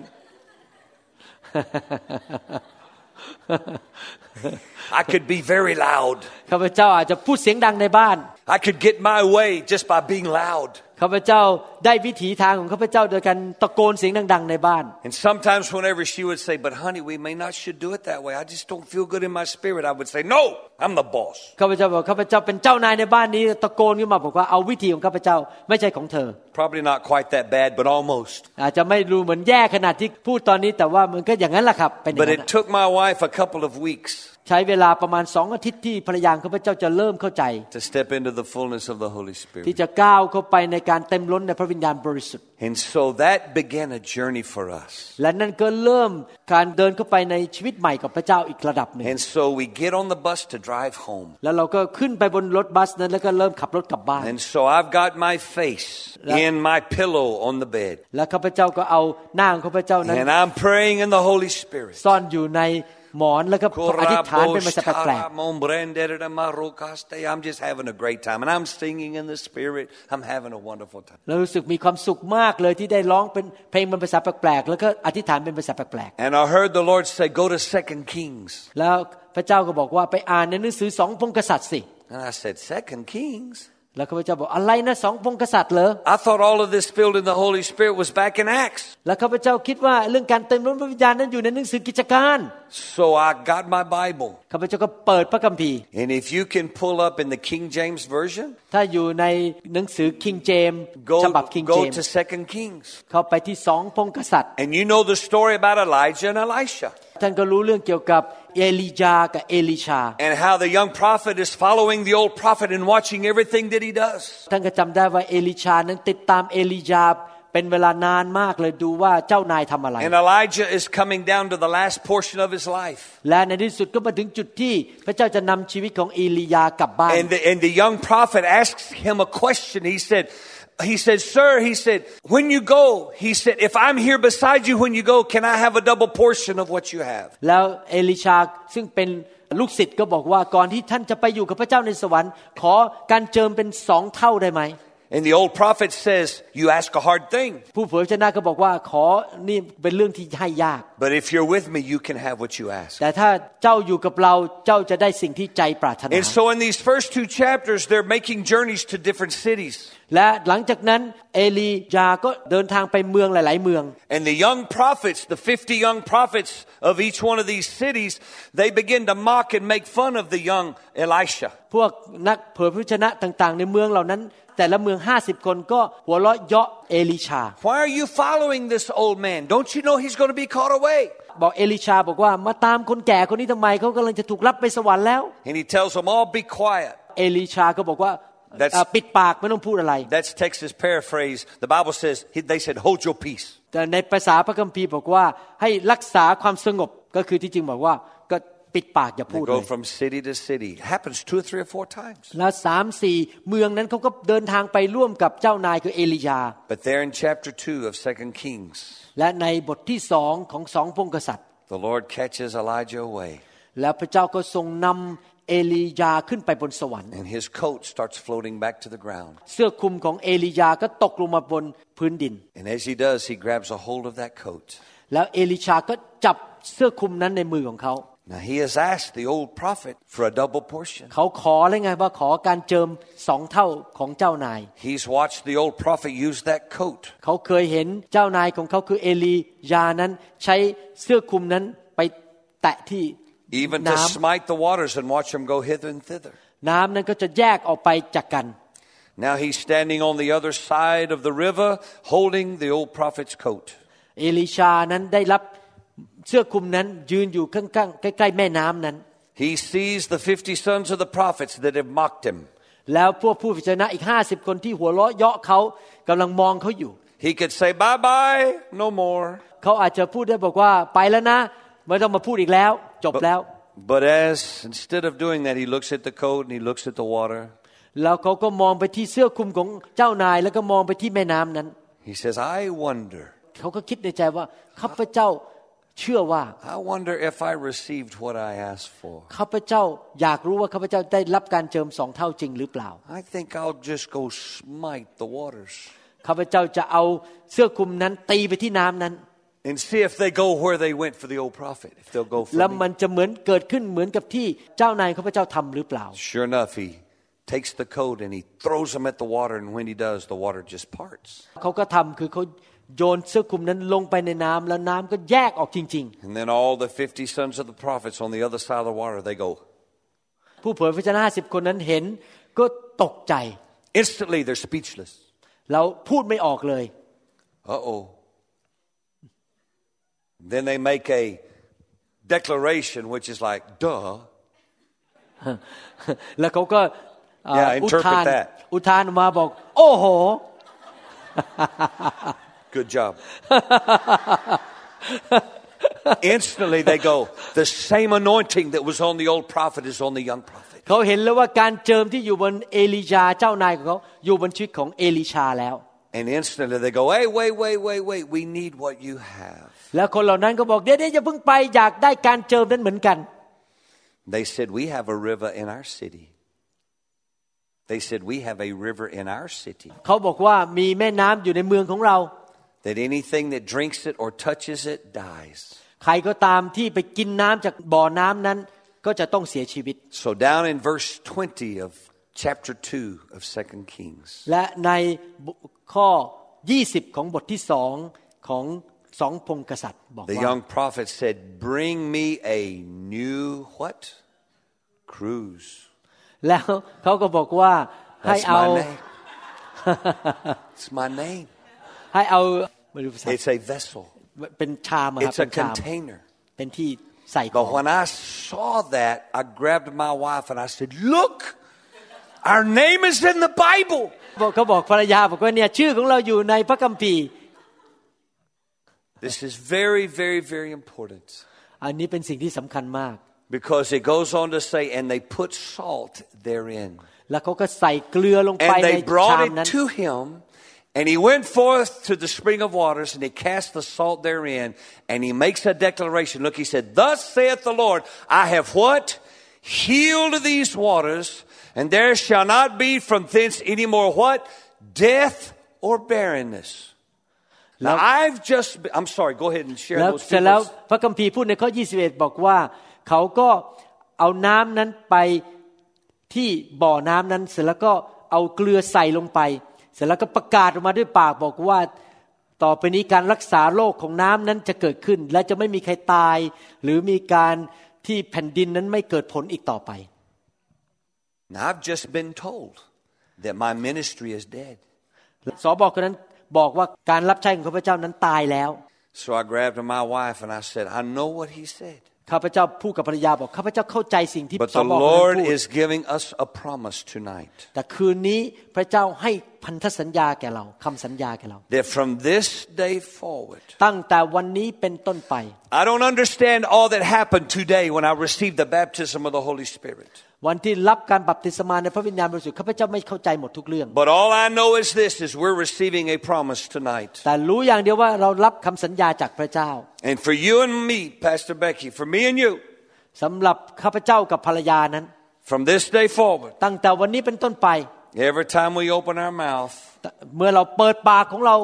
I could be very loud. ข้าพเจ้าอาจจะพูดเสียงดังในบ้าน I could get my way just by being loud. ข้าพเจ้าได้วิถีทางของข้าพเจ้าโดยการตะโกนเสียงดังๆในบ้าน And sometimes, whenever she would say, But honey, we may not should do it that way. I just don't feel good in my spirit. I would say, No, I'm the boss. ข้าพเจ้าบอกข้าพเจ้าเป็นเจ้านายในบ้านนี้ตะโกนขึ้นมาบอกว่าเอาวิธีของข้าพเจ้าไม่ใช่ของเธอ Probably not quite that bad, but almost. อาจจะไม่รู้เหมือนแย่ขนาดที่พูดตอนนี้แต่ว่ามันก็อย่างนั้นแหละครับเป็นอย่าง But นั้น it took my wife a couple of weeks ใช้เวลาประมาณสองอาทิตย์ที่ภรรยาของข้าพเจ้าจะเริ่มเข้าใจ to step into the fullness of the Holy ที่ Spirit. จะก้าวเข้าไปในการเต็มล้นในพระวิญญาณบริสุทธิ์ And so that began a journey for us. และนั่นก็เริ่มการเดินเข้าไปในชีวิตใหม่กับพระเจ้าอีกระดับหนึ่ง And so we get on the bus to drive home. แล้วเราก็ขึ้นไปบนรถบัสนั้นแล้วก็เริ่มขับรถกลับบ้าน And so I've got my face in my pillow on the bed. แล้วข้าพเจ้าก็เอาหน้าของข้าพเจ้านั้น And I'm praying in the Holy Spirit. ซ่อนอยู่ใน หมอนแล้วก็อธิษฐานเป็นภาษาแปลก I'm just having a great time. And I'm singing in the Spirit. I'm having a wonderful time. ๆแล้วรู้สึกมีความสุขมากเลยที่ได้ร้องเป็นเพลงเป็นภาษาแปลกๆแล้วก็อธิษฐานเป็นภาษาแปลก And I heard the Lord say, Go to Second Kings. ๆแล้วพระเจ้าก็บอกว่าไปอ่านในหนังสือสองพงศ์กษัตริย์สิ And I said, Second Kings? แล้วข้าพเจ้าบอกอะไรนะสองพงศ์กษัตริย์เหรอ I thought all of this filled in the Holy Spirit was back in Acts. แล้วข้าพเจ้าคิดว่าเรื่องการเต็มล้นพระวิญญาณนั้นอยู่ในหนังสือกิจการ So I got my Bible. ข้าพเจ้าก็เปิดพระคัมภีร์ And if you can pull up in the King James Version, ถ้าอยู่ในหนังสือ King James go, ฉบับ King go James to Second Kings. เข้าไปที่สองพงศ์กษัตริย์ And you know the story about Elijah and Elisha. ท่านก็รู้เรื่องเกี่ยวกับเอลียากับเอลิชา And how the young prophet is following the old prophet and watching everything that he does. ท่านก็จำได้ว่าเอลิชานั้นติดตามเอลียาเป็นเวลานานมากเลยดูว่าเจ้านายทำอะไร And Elijah is coming down to the last portion of his life. และในที่สุดก็มาถึงจุดที่พระเจ้าจะนำชีวิตของเอลียากลับบ้าน And the, and the young prophet asks him a question. He said, he said, sir, he said, when you go, he said, if I'm here beside you when you go, can I have a double portion of what you have? แล้วเอลิชาซึ่งเป็นลูกศิษย์ก็บอกว่าก่อนที่ท่านจะไปอยู่กับพระเจ้าในสวรรค์ ขอการเจิมเป็นสองเท่าได้ไหม And the old prophet says, you ask a hard thing, ผู้เผยพระชนะก็บอกว่าขอนี่เป็นเรื่องที่ให้ยาก but if you're with me, you can have what you ask. แต่ถ้าเจ้าอยู่กับเราเจ้าจะได้สิ่งที่ใจปรารถนา And so in these first two chapters, they're making journeys to different cities. และหลังจากนั้นเอลียาก็เดินทางไปเมืองหลาย ๆ เมือง And the young prophets, the 50 young prophets of each one of these cities, they begin to mock and make fun of the young Elisha. พวกนักเผยพระวจนะต่าง ๆ ในเมืองเหล่านั้น แต่ละเมืองห้าสิบคนก็หัวเราะเยาะ เอลิชา Why are you following this old man? Don't you know he's going to be caught away? บอกเอลิชาบอกว่ามาตามคนแก่คนนี้ทำไมเขากำลังจะถูกรับไปสวรรค์แล้ว And he tells them all, be quiet. เอลิชาก็บอกว่า That's- เอ่อปิดปากไม่ต้องพูดอะไร That's Texas paraphrase. The Bible says, he- they said, hold your peace. แต่ในภาษาพระคัมภีร์บอกว่าให้รักษาความสงบก็คือที่จริงบอกว่าก็ ปิดปากอย่า They พูดเล go ย from city to city. It happens two or three or four times. แล้วสามสี่เมืองนั้นเขาก็เดินทางไปร่วมกับเจ้านายคือเอลียา But there in chapter 2 of Second Kings, และในบทที่สองของสองพงศ์กษัตริย์ the Lord catches Elijah away, แล้วพระเจ้าก็ทรงนำเอลียาขึ้นไปบนสวรรค์ and his coat starts floating back to the ground. เสื้อคลุมของเอลียาก็ตกลงมาบนพื้นดิน And as he does, he grabs a hold of that coat. แล้วเอลิชาก็จับเสื้อคลุมนั้นในมือของเขา Now he has asked the old prophet for a double portion. เขาขอเลยไงว่าขอการเจิมสองเท่าของเจ้านาย He's watched the old prophet use that coat เขาเคยเห็นเจ้านายของเขาคือเอลียานั้นใช้เสื้อคลุมนั้นไปแตะที่ even to น้ smite the waters and watch them go hither and thither. ำน้ำนั้นก็จะแยกออกไปจากกัน Now he's standing on the other side of the river holding the old prophet's coat. เอลิชานั้นได้รับ เสื้อคลุมนั้นยืนอยู่ข้างๆใกล้ๆแม่น้ำนั้น He sees the 50 sons of the prophets that have mocked him. แล้วพวกผู้พิจารณาอีกห้าสิบคนที่หัวเราะเยาะเขากำลังมองเขาอยู่ He could say, Bye bye, no more. เขาอาจจะพูดได้บอกว่าไปแล้วนะ ไม่ต้องมาพูดอีกแล้ว จบแล้ว But as instead of doing that, he looks at the coat and he looks at the water. แล้วเขาก็มองไปที่เสื้อคลุมของเจ้านายแล้วก็มองไปที่แม่น้ำนั้น He says, I wonder, เขาก็คิดในใจว่าข้าพเจ้า เชื่อว่า I wonder if I received what I asked for. ข้าพเจ้าอยากรู้ว่าข้าพเจ้าได้รับการเจิมสองเท่าจริงหรือเปล่า I think I'll just go smite the waters ข้าพเจ้าจะเอาเสื้อคลุมนั้นตีไปที่น้ำนั้น and see if they go where they went for the old prophet, if they'll go แล้ว for me. มันจะเหมือนเกิดขึ้นเหมือนกับที่เจ้านายข้าพเจ้าทำหรือเปล่า Sure enough, he takes the coat and he throws them at the water, and when he does, the water just parts. เขาก็ทำคือเขา โยนเสื้อคลุมนั้นลงไปในน้ำแล้วน้ำก็แยกออกจริง And then all the 50 sons of the prophets on the other side of the water, they go. ๆผู้เผยพระชนะห้าสิบคนนั้นเห็นก็ตกใจ Instantly, they're speechless. เราพูดไม่ออกเลย Uh oh. Then they make a declaration, which is like, duh. แล้วเขาก็เอ่อ Yeah, อุ interpret ทาน that. อุทานออกมาบอก โอ้โห Good job. Instantly, they go, the same anointing that was on the old prophet is on the young prophet. เขาเห็นแล้วว่าการเจิมที่อยู่บนเอลียาเจ้านายของเขาอยู่บนชีวิตของเอลิชาแล้ว And instantly, they go, hey, wait, wait, wait, wait. We need what you have. แล้วคนเหล่านั้นก็บอกเดี๋ยวเดี๋ยวอย่าเพิ่งไปอยากได้การเจิมนั้นเหมือนกัน They said, we have a river in our city. They said, we have a river in our city. เขาบอกว่ามีแม่น้ำอยู่ในเมืองของเรา That anything that drinks it or touches it dies. ใครก็ตามที่ไปกินน้ำจากบ่อน้ำนั้นก็จะต้องเสียชีวิต So down in verse 20 of chapter 2 of 2 Kings, และในข้อ 20 ของบทที่สองของสองพงกษัตริย์บอก the ว่า young prophet said, Bring me a new what? Cruise. แล้วเขาก็บอกว่าให้ That's เอา my name. it's my name. ให้เอาไม่รู้ภาษา It's a vessel. เป็นชามอะครับ It's เป็ a นชาม container. เป็นที่ใส่ของ But when I saw that, I grabbed my wife and I said, Look, our name is in the Bible. บอกเขาบอกภรรยาบอกว่าเนี่ยชื่อของเราอยู่ในพระคัมภีร์ This is very, very, very important อันนี้เป็นสิ่งที่สำคัญมาก because it goes on to say, and they put salt therein. แล้วเขาก็ใส่เกลือลงไป And ใน they ชา brought มนั้น it to him, and he went forth to the spring of waters, and he cast the salt therein, and he makes a declaration. Look, he said, Thus saith the Lord, I have what? Healed these waters, and there shall not be from thence any more what? Death or barrenness. Now, I've just, been, I'm sorry, go ahead and share แล้ว those เสร็ two จแล้ว verses. พระคัมภีร์พูดในข้อ 21 บอกว่า เขาก็เอาน้ำนั้นไปที่บ่อน้ำนั้น เสร็จแล้วก็เอาเกลือใส่ลงไป เสร็จแล้วก็ประกาศออกมาด้วยปากบอกว่าต่อไปนี้การรักษาโรคของน้ำนั้นจะเกิดขึ้น และจะไม่มีใครตาย หรือมีการที่แผ่นดินนั้นไม่เกิดผลอีกต่อไป Now, I've just been told that my ministry is dead. สอบอกคนนั้นบอกว่าการรับใช้ของข้าพเจ้านั้นตายแล้ว So I grabbed my wife and I said, I know what he said. ข้าพเจ้าพูดกับภรรยาบอกข้าพเจ้าเข้าใจสิ่งที่ But สอ the บอกคนนั้น Lord พูด is giving us a promise tonight แต่คืนนี้พระเจ้าให้พันธสัญญาแก่เราคำสัญญาแก่เรา that from this day forward, ตั้งแต่วันนี้เป็นต้นไป I don't understand all that happened today when I received the baptism of the Holy Spirit. วันที่รับการบัพติศมาในพระวิญญาณบริสุทธิ์ข้าพเจ้าไม่เข้าใจหมดทุกเรื่อง But all I know is this is we're receiving a promise tonight. แต่รู้อย่างเดียวว่าเรารับคำสัญญาจากพระเจ้า And for you and me, Pastor Becky, for me and you, สำหรับข้าพเจ้ากับภรรยานั้น from this day forward, ตั้งแต่วันนี้เป็นต้นไป every time we open our mouth เมื่อเราเปิดปากของเรา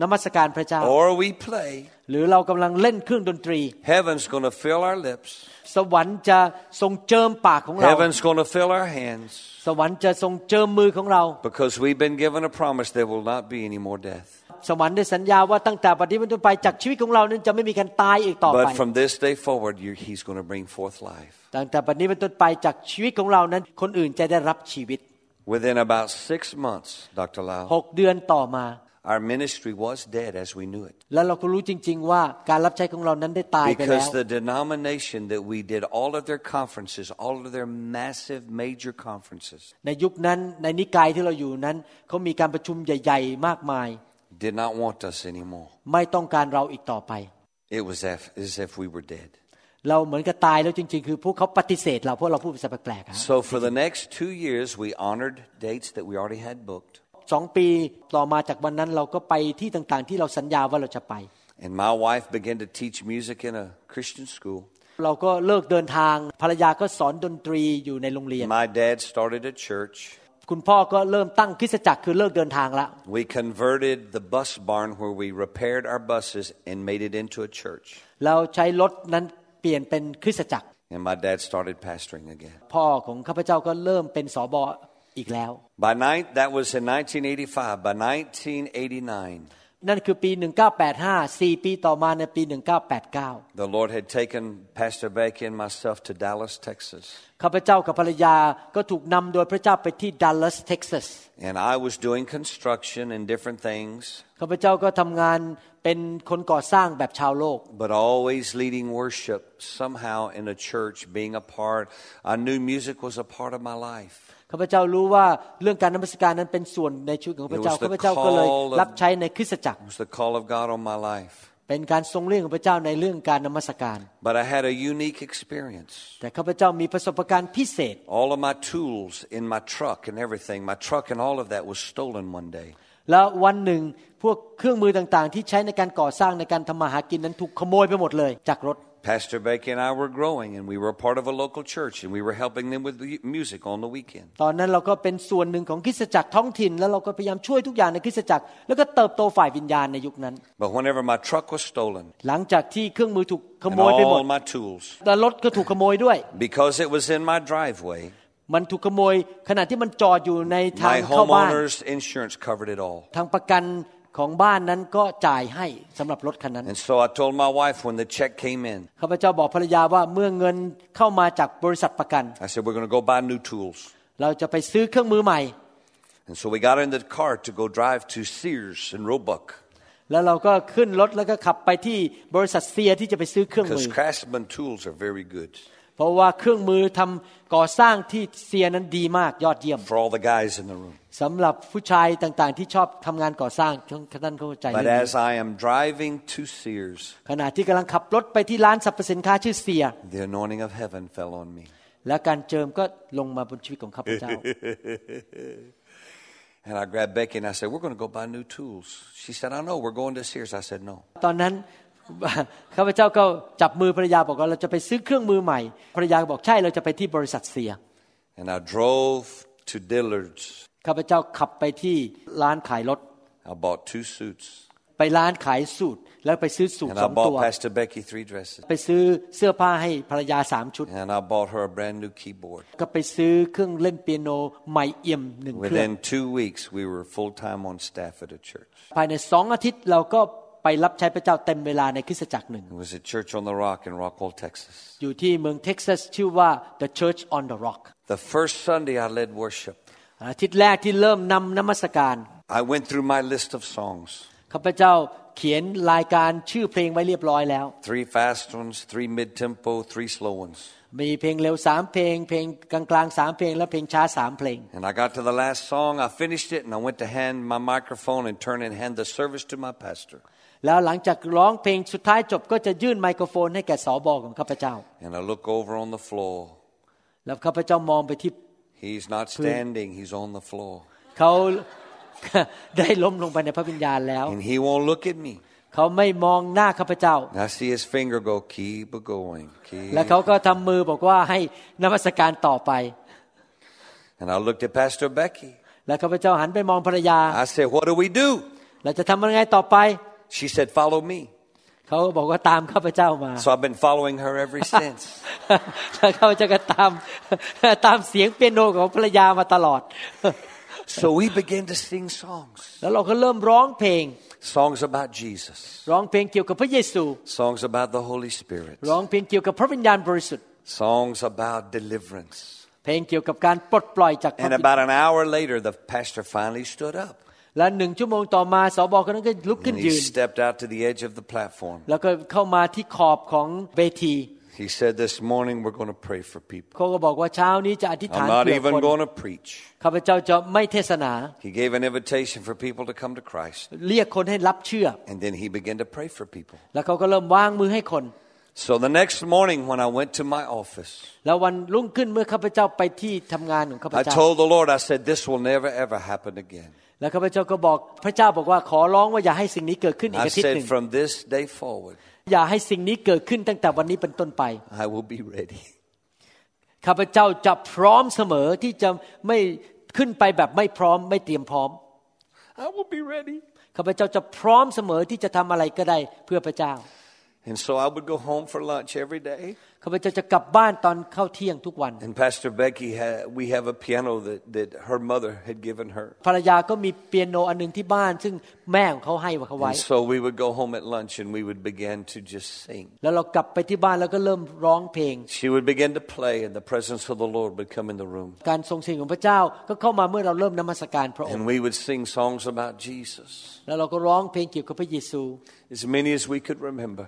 นมัสการพระเจ้า or we play, หรือเรากำลังเล่นเครื่องดนตรี heaven's going to fill our lips. สวรรค์จะทรงเจิมปากของเรา Heaven's going to fill our hands สวรรค์จะทรงเจิมมือของเรา because we've been given a promise there will not be any more death. สวรรค์ได้สัญญาว่าตั้งแต่บัดนี้เป็นต้นไปจากชีวิตของเรานั้นจะไม่มีการตายอีกต่อไป But from this day forward, you He's going to bring forth life. ตั้งแต่บัดนี้เป็นต้นไปจากชีวิตของเรานั้นคนอื่นจะได้รับชีวิต Within about six months, Dr. Lau, หกเดือนต่อมา our ministry was dead as we knew it. แล้วเราก็รู้จริง ๆ ว่าการรับใช้ของเรานั้นได้ตายไปแล้ว Because the denomination that we did all of their conferences, all of their massive major conferences, ในยุคนั้นในนิกายที่เราอยู่นั้นเขามีการประชุมใหญ่ ๆ มากมาย did not want us anymore. ไม่ต้องการเราอีกต่อไป It was as as if we were dead. เราเหมือนกับตายแล้วจริง ๆ คือพวกเขาปฏิเสธเราเพราะเราพูดภาษาแปลกๆอะ So for the next two years, we honored dates that we already had booked. สองปีต่อมาจากวันนั้นเราก็ไปที่ต่างๆ ที่เราสัญญาว่าเราจะไป And my wife began to teach music in a Christian school. เราก็เลิกเดินทางภรรยาก็สอนดนตรีอยู่ในโรงเรียน My dad started a church. คุณพ่อก็เริ่มตั้งคริสตจักรคือเลิกเดินทางละ We converted the bus barn where we repaired our buses and made it into a church. เราใช้รถนั้นเปลี่ยนเป็นคริสตจักร And my dad started pastoring again. พ่อของข้าพเจ้าก็เริ่มเป็นสอบ ออีกแล้ว By night, that was in 1985. By 1989, นั่นคือปี 1985 4 ปีต่อมาในปี 1989 the Lord had taken Pastor Becky and myself to Dallas, Texas. ข้าพเจ้ากับภรรยาก็ถูกนำโดยพระเจ้าไปที่ดัลลัสเท็กซัส And I was doing construction and different things, ข้าพเจ้าก็ทำงานเป็นคนก่อสร้างแบบชาวโลก but always leading worship somehow in a church, being a part. I knew music was a part of my life. ข้าพเจ้ารู้ว่าเรื่องการนมัสการนั้นเป็นส่วนในชีวิตของข้าพเจ้า It was the ข้าพเจ้าก็เลย call of- รับใช้ในคริสตจักร It was the call of God on my life. เป็นการทรงเรื่องของพระเจ้าในเรื่องการนมัสการ But I had a unique experience. แต่ข้าพเจ้ามีประสบการณ์พิเศษ All of my tools in my truck and everything, my truck and all of that was stolen one day. แล้ววันหนึ่งพวกเครื่องมือต่างๆ ที่ใช้ในการก่อสร้างในการทำมาหากินนั้นถูกขโมยไปหมดเลยจากรถ Pastor Becky and I were growing, and we were part of a local church, and we were helping them with the music on the weekend. ตอนนั้นเราก็เป็นส่วนหนึ่งของคริสตจักรท้องถิ่น แล้วเราก็พยายามช่วยทุกอย่างในคริสตจักร แล้วก็เติบโตฝ่ายวิญญาณในยุคนั้น But whenever my truck was stolen, หลังจากที่เครื่องมือถูกข and โมยไปหมด all my tools, แล้วรถก็ถูกขโมยด้วย because it was in my driveway, มันถูกขโมยขณะที่มันจอดอยู่ในทาง my เข้าบ้าน homeowner's insurance covered it all. ทางประกัน ของบ้านนั้นก็จ่ายให้สำหรับรถคันนั้น And so I told my wife when the check came in, ข้าพเจ้าบอกภรรยาว่าเมื่อเงินเข้ามาจากบริษัทประกัน I said, We're going to go buy new tools. เราจะไปซื้อเครื่องมือใหม่ And so we got in the car to go drive to Sears and Roebuck. แล้วเราก็ขึ้นรถแล้วก็ขับไปที่บริษัทเซียที่จะไปซื้อเครื่องมื Because อ Craftsman tools are very good เพราะว่าเครื่องมือทำก่อสร้างที่เซียนั้นดีมากยอดเยี่ยม for all the guys in the room. สำหรับผู้ชายต่างๆ ที่ชอบทำงานก่อสร้างท่านเข้าใจ But เรื่องนี้ as I am driving to Sears, ขณะที่กำลังขับรถไปที่ร้านสรรพสินค้าชื่อเซีย the anointing of heaven fell on me. และการเจิมก็ลงมาบนชีวิตของข้าพเจ้า And I grabbed Becky and I said, We're going to go buy new tools. She said, I know, we're going to Sears. I said, No. ตอนนั้น ข้าพเจ้าก็จับมือภรรยาบอกว่าเราจะไปซื้อเครื่องมือใหม่ภรรยาก็บอกใช่เราจะไปที่บริษัทเซีย And I drove to Dillard's. ข้าพเจ้าขับไปที่ร้านขายรถ I bought two suits. ไปร้านขายสูตรแล้วไปซื้อสูตร And ส I องตัว bought Pastor Becky three dresses. ไปซื้อเสื้อผ้าให้ภรรยาสามชุด And I bought her a brand new keyboard. ก็ไปซื้อเครื่องเล่นเปียโนใหม่เอี่ยมหนึ่งเครื่อง Within two weeks, we were full time on staff at a church. ภายในสองอาทิตย์เราก็ ไปรับใช้พระเจ้าเต็มเวลาในคริสตจักรหนึ่ง It was a church on the rock in Rockwell, Texas. อยู่ที่เมืองเท็กซัสชื่อว่า The Church on the Rock The first Sunday I led worship, อาทิตย์แรกที่เริ่มนำนมัสการ I went through my list of songs ข้าพเจ้าเขียนรายการชื่อเพลงไว้เรียบร้อยแล้ว three fast ones, three mid tempo, three slow ones. มีเพลงเร็วสามเพลง เพลงกลางๆสามเพลงและเพลงช้าสามเพลง And I got to the last song, I finished it, and I went to hand my microphone and turn and hand the service to my pastor. แล้วหลังจากร้องเพลงสุดท้ายจบก็จะยื่นไมโครโฟนให้แก่สอบอของข้าพเจ้า And I look over on the floor. แล้วข้าพเจ้ามองไปที่ He's not standing, he's on the floor. เขาได้ล้มลงไปในพระวิญญาณแล้ว And he won't look at me. เขาไม่มองหน้าข้าพเจ้า And I see his finger go, keep it going, keep. และเขาก็ทำมือบอกว่าให้นมัสการต่อไป And I looked at Pastor Becky. แล้วข้าพเจ้าหันไปมองภรรยา I said, what do we do? เราจะทำยังไงต่อไป She said, follow me. เขาก็บอกว่าตามข้าพเจ้ามา So I've been following her ever since. แล้วเขาจะก็ตาม ตามเสียงเปียโนของภรรยามาตลอด so we began to sing songs. แล้วเราก็เริ่มร้องเพลง Songs about Jesus. ร้องเพลงเกี่ยวกับพระเยซู Songs about the Holy Spirit. ร้องเพลงเกี่ยวกับพระวิญญาณบริสุทธิ์ Songs about deliverance. เพลงเกี่ยวกับการปลดปล่อยจากความ And ผิด about an hour later, the pastor finally stood up. และหนึ่งชั่วโมงต่อมาสบคนนั้นก็ลุกขึ้น And he ยืน stepped out to the edge of the platform. แล้วก็เข้ามาที่ขอบของเวที He said, This morning we're going to pray for people. เขาก็บอกว่าเช้านี้จะอธิษฐาน I'm not เผื่อ even คน going to preach. ข้าพเจ้าจะไม่เทศนา He gave an invitation for people to come to Christ. เรียกคนให้รับเชื่อ And then he began to pray for people. แล้วเขาก็เริ่มวางมือให้คน So the next morning, when I went to my office, แล้ววันรุ่งขึ้นเมื่อข้าพเจ้าไปที่ทำงานของข้าพ I เจ้า told the Lord, I said, This will never ever happen again. แล้วข้าพเจ้าก็บอกพระเจ้าบอกว่าขอร้องว่าอย่าให้สิ่งนี้เกิดขึ้นอีก I อาทิตย์หนึ่ said, ง From this day forward, อย่าให้สิ่งนี้เกิดขึ้นตั้งแต่วันนี้เป็นต้นไป I will be ready. ข้าพเจ้าจะพร้อมเสมอที่จะไม่ขึ้นไปแบบไม่พร้อมไม่เตรียมพร้อม I will be ready. ข้าพเจ้าจะพร้อมเสมอที่จะทำอะไรก็ได้เพื่อพระเจ้า And so I would go home for lunch every day. ข้าพเจ้าจะกลับบ้านตอนเข้าเที่ยงทุกวัน And Pastor Becky, had, we have a piano that, that her mother had given her. ภรรยาก็มีเปียโนอันหนึ่งที่บ้าน ซึ่งแม่ของเขาให้เขาไว้ And so we would go home at lunch and we would begin to just sing. แล้วเรากลับไปที่บ้านแล้วก็เริ่มร้องเพลง She would begin to play, and the presence of the Lord would come in the room. การทรงสิ่งของพระเจ้าก็เข้ามาเมื่อเราเริ่มนมัสการพระอง And ค์ we would sing songs about Jesus, แล้วเราก็ร้องเพลงเกี่ยวกับพระเยซู as many as we could remember.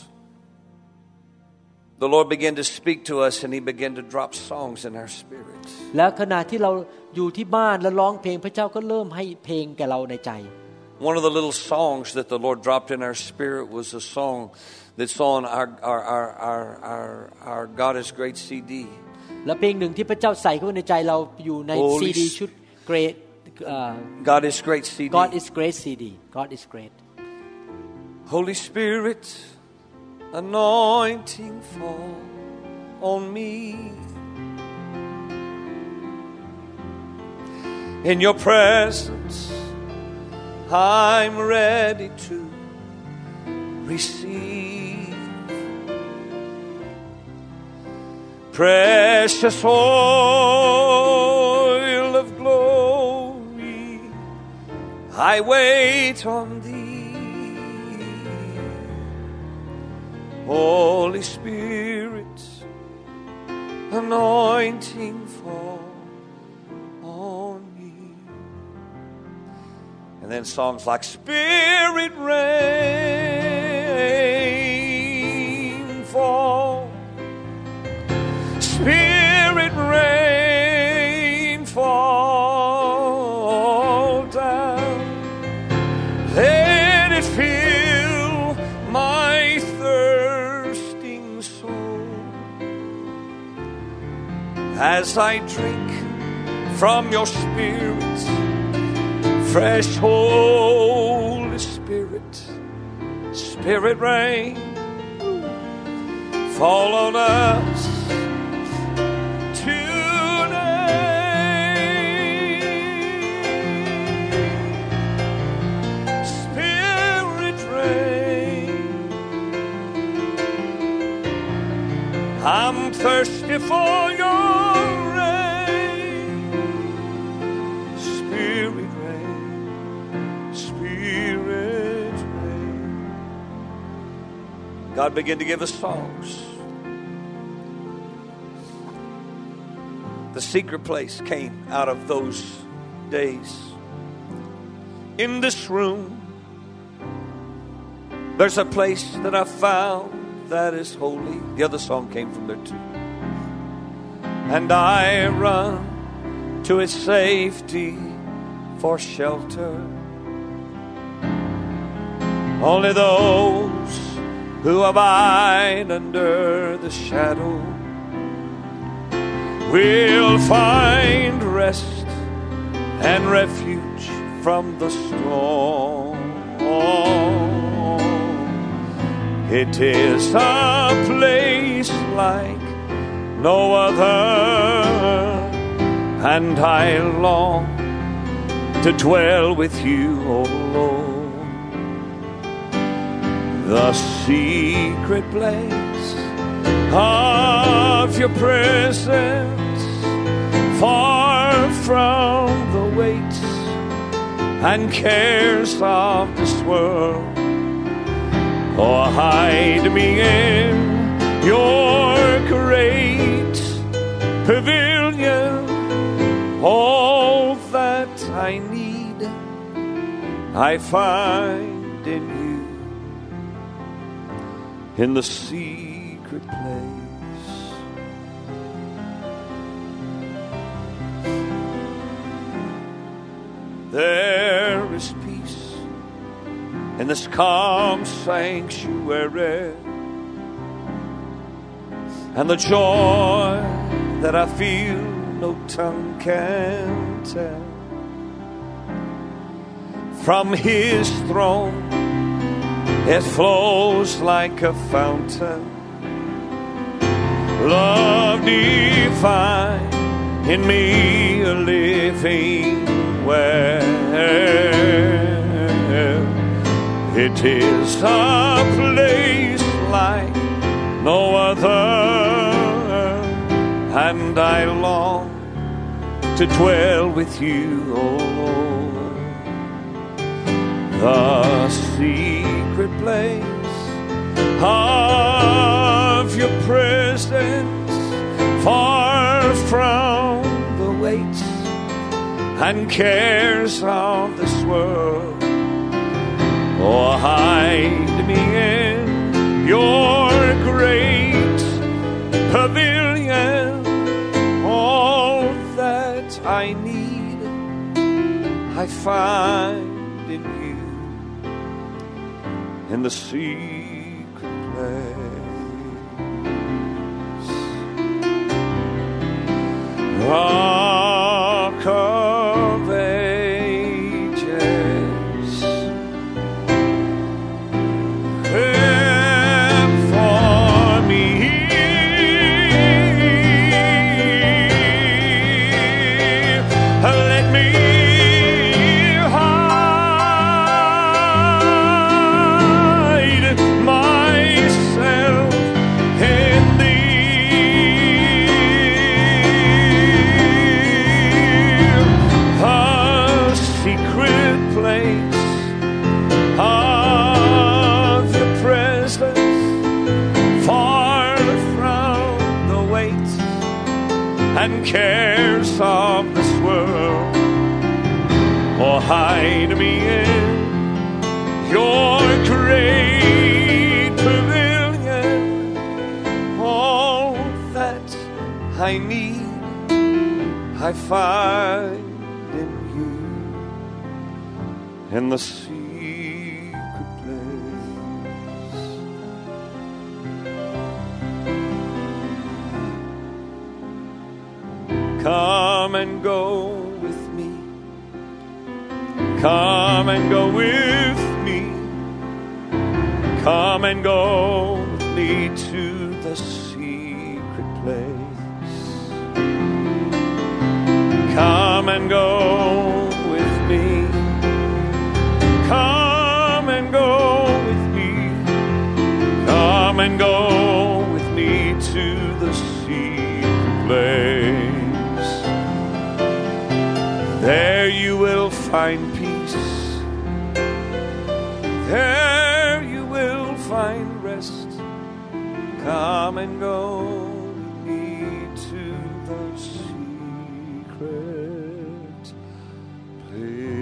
the Lord began to speak to us and He began to drop songs in our spirits. แล้วขณะที่เราอยู่ที่บ้านแล้วร้องเพลงพระเจ้าก็เริ่มให้เพลงแก่เราในใจ One of the little songs that the Lord dropped in our spirit was a song that's on our, our, our, our, our, our God is Great CD. และเพลงหนึ่งที่พระเจ้าใส่เข้าไปในใจเราอยู่ใน Holy ซีดีชุด Great เอ่อ God is Great CD. God is Great CD God is Great Holy Spirit, anointing fall on me. In your presence, I'm ready to receive. Precious oil of glory, I wait on thee. Holy Spirit, anointing fall on me. And then songs like Spirit rain as I drink from your spirit, fresh Holy Spirit, Spirit rain, fall on us. Spirit rain. I'm thirsty for your God began to give us songs. The secret place came out of those days. In this room, there's a place that I found that is holy. The other song came from there too. And I run to its safety for shelter. Only those who abide under the shadow will find rest and refuge from the storm. It is a place like no other, and I long to dwell with you, O Lord. The secret place of your presence, far from the weights and cares of this world. Oh, hide me in your great pavilion. All that I need, I find in you, in the secret place. There is peace in this calm sanctuary, and the joy that I feel no tongue can tell. From his throne it flows like a fountain. Love divine in me a living well. It is a place like no other, and I long to dwell with you, O Lord. The secret place of your presence, far from the weight and cares of this world. Oh, hide me in your great pavilion. All that I need, I find in you, in the secret place. Rock Hide me in your great pavilion. All that I need, I find in you in the secret place. Come and go. Come and go with me. Come and go with me to the secret place. Come and go with me. Come and go with me. Come and go with me to the secret place. There you will find. There you will find rest. Come and go with me to the secret place.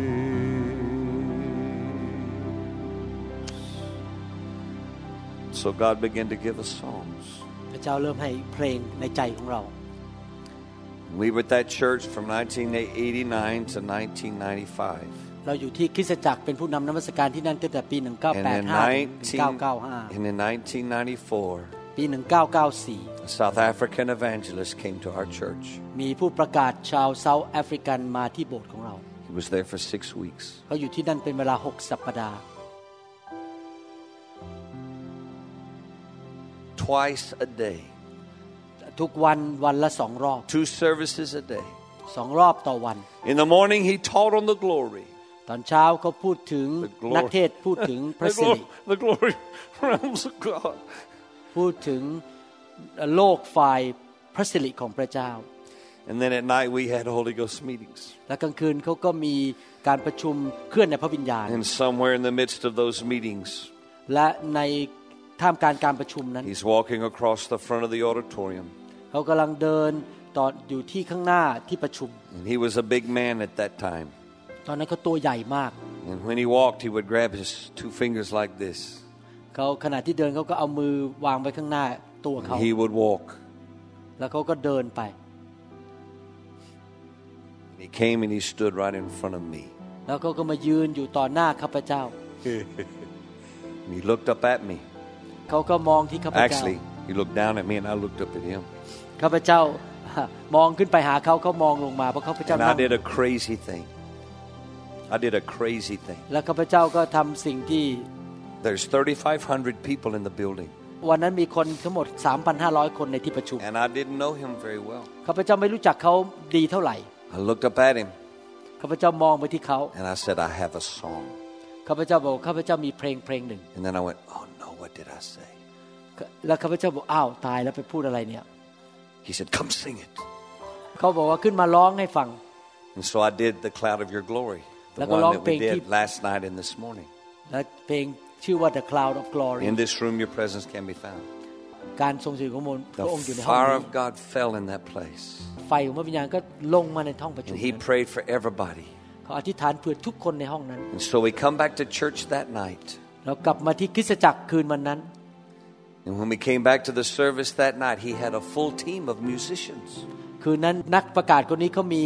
So God began to give us songs. พระเจ้าเริ่มให้เพลงในใจของเรา We were at that church from 1989 to 1995. เราอยู่ที่คริสตจักรเป็นผู้นำนมัสการที่นั่นตั้งแต่ปี And in, 1985ถึง 19, and in 1994, ปี 1994 a South African evangelist came to our church. มีผู้ประกาศชาวเซาท์แอฟริกันมาที่โบสถ์ของเรา He was there for six weeks. เขาอยู่ที่นั่นเป็นเวลา 6 สัปดาห์ Twice a day, ทุกวันวันละสองรอบ two services a day. สองรอบต่อวัน In the morning, he taught on the glory. ตอนเช้าเขาพูดถึง The glory นักเทศน์พูดถึงพระ The สิริ glory, the glory realms of God. พูดถึงโลกฝ่ายพระสิริของพระเจ้า And then at night, we had Holy Ghost meetings. และกลางคืนเขาก็มีการประชุมเคลื่อนในพระวิญญาณ And somewhere in the midst of those meetings, และในท่ามกลารการประชุมนั้น he's walking across the front of the auditorium. เขากำลังเดินตอนอยู่ที่ข้างหน้าที่ประชุม And he was a big man at that time. ตอนนั้นเขาตัวใหญ่มาก And when he walked, he would grab his two fingers like this. เขาขณะที่เดินเขาก็เอามือวางไว้ข้างหน้าตัวเขา And he would walk. แล้วเขาก็เดินไป And he came and he stood right in front of me. แล้วเขาก็มายืนอยู่ต่อหน้าข้าพเจ้า And he looked up at me. เขาก็มองที่ข้าพเจ้า Actually, he looked down at me and I looked up at him. ข้าพเจ้า มองขึ้นไปหาเขาเขามองลงมาเพราะข้าพเจ้า And นั่ I ง did a crazy thing. I did a crazy thing. แล้วข้าพเจ้าก็ทำสิ่งที่ There's 3,500 people in the building. วันนั้นมีคนทั้งหมด 3,500 คนในที่ประชุม And I didn't know him very well. ข้าพเจ้าไม่รู้จักเขาดีเท่าไหร่ I looked up at him ข้าพเจ้ามองไปที่เขา and I said, I have a song. ข้าพเจ้าบอกข้าพเจ้ามีเพลงเพลงหนึ่ง And then I went, Oh no, what did I say? แล้วข้าพเจ้าบอกอ้าวตายแล้วไปพูดอะไรเนี่ย He said, Come sing it. เขาบอกว่าขึ้นมาร้องให้ฟัง And so I did The Cloud of Your Glory, the Lago one long that we peng did keep- last night and this morning. และเพลงชื่อว่า The Cloud of Glory In this room, your presence can be found. การทรงสิริของพ The ระองค์อยู่ในห้อง fire นี้ of God fell in that place. ไฟของพระวิญญาณก็ลงมาในห้องประชุม And he นั้น prayed for everybody. เขาอธิษฐานเผื่อทุกคนในห้องนั้น And so we come back to church that night. เรากลับมาที่คริสตจักรคืนวันนั้น And when we came back to the service that night, he had a full team of musicians. คืนนั้นนักประกาศคนนี้เขามี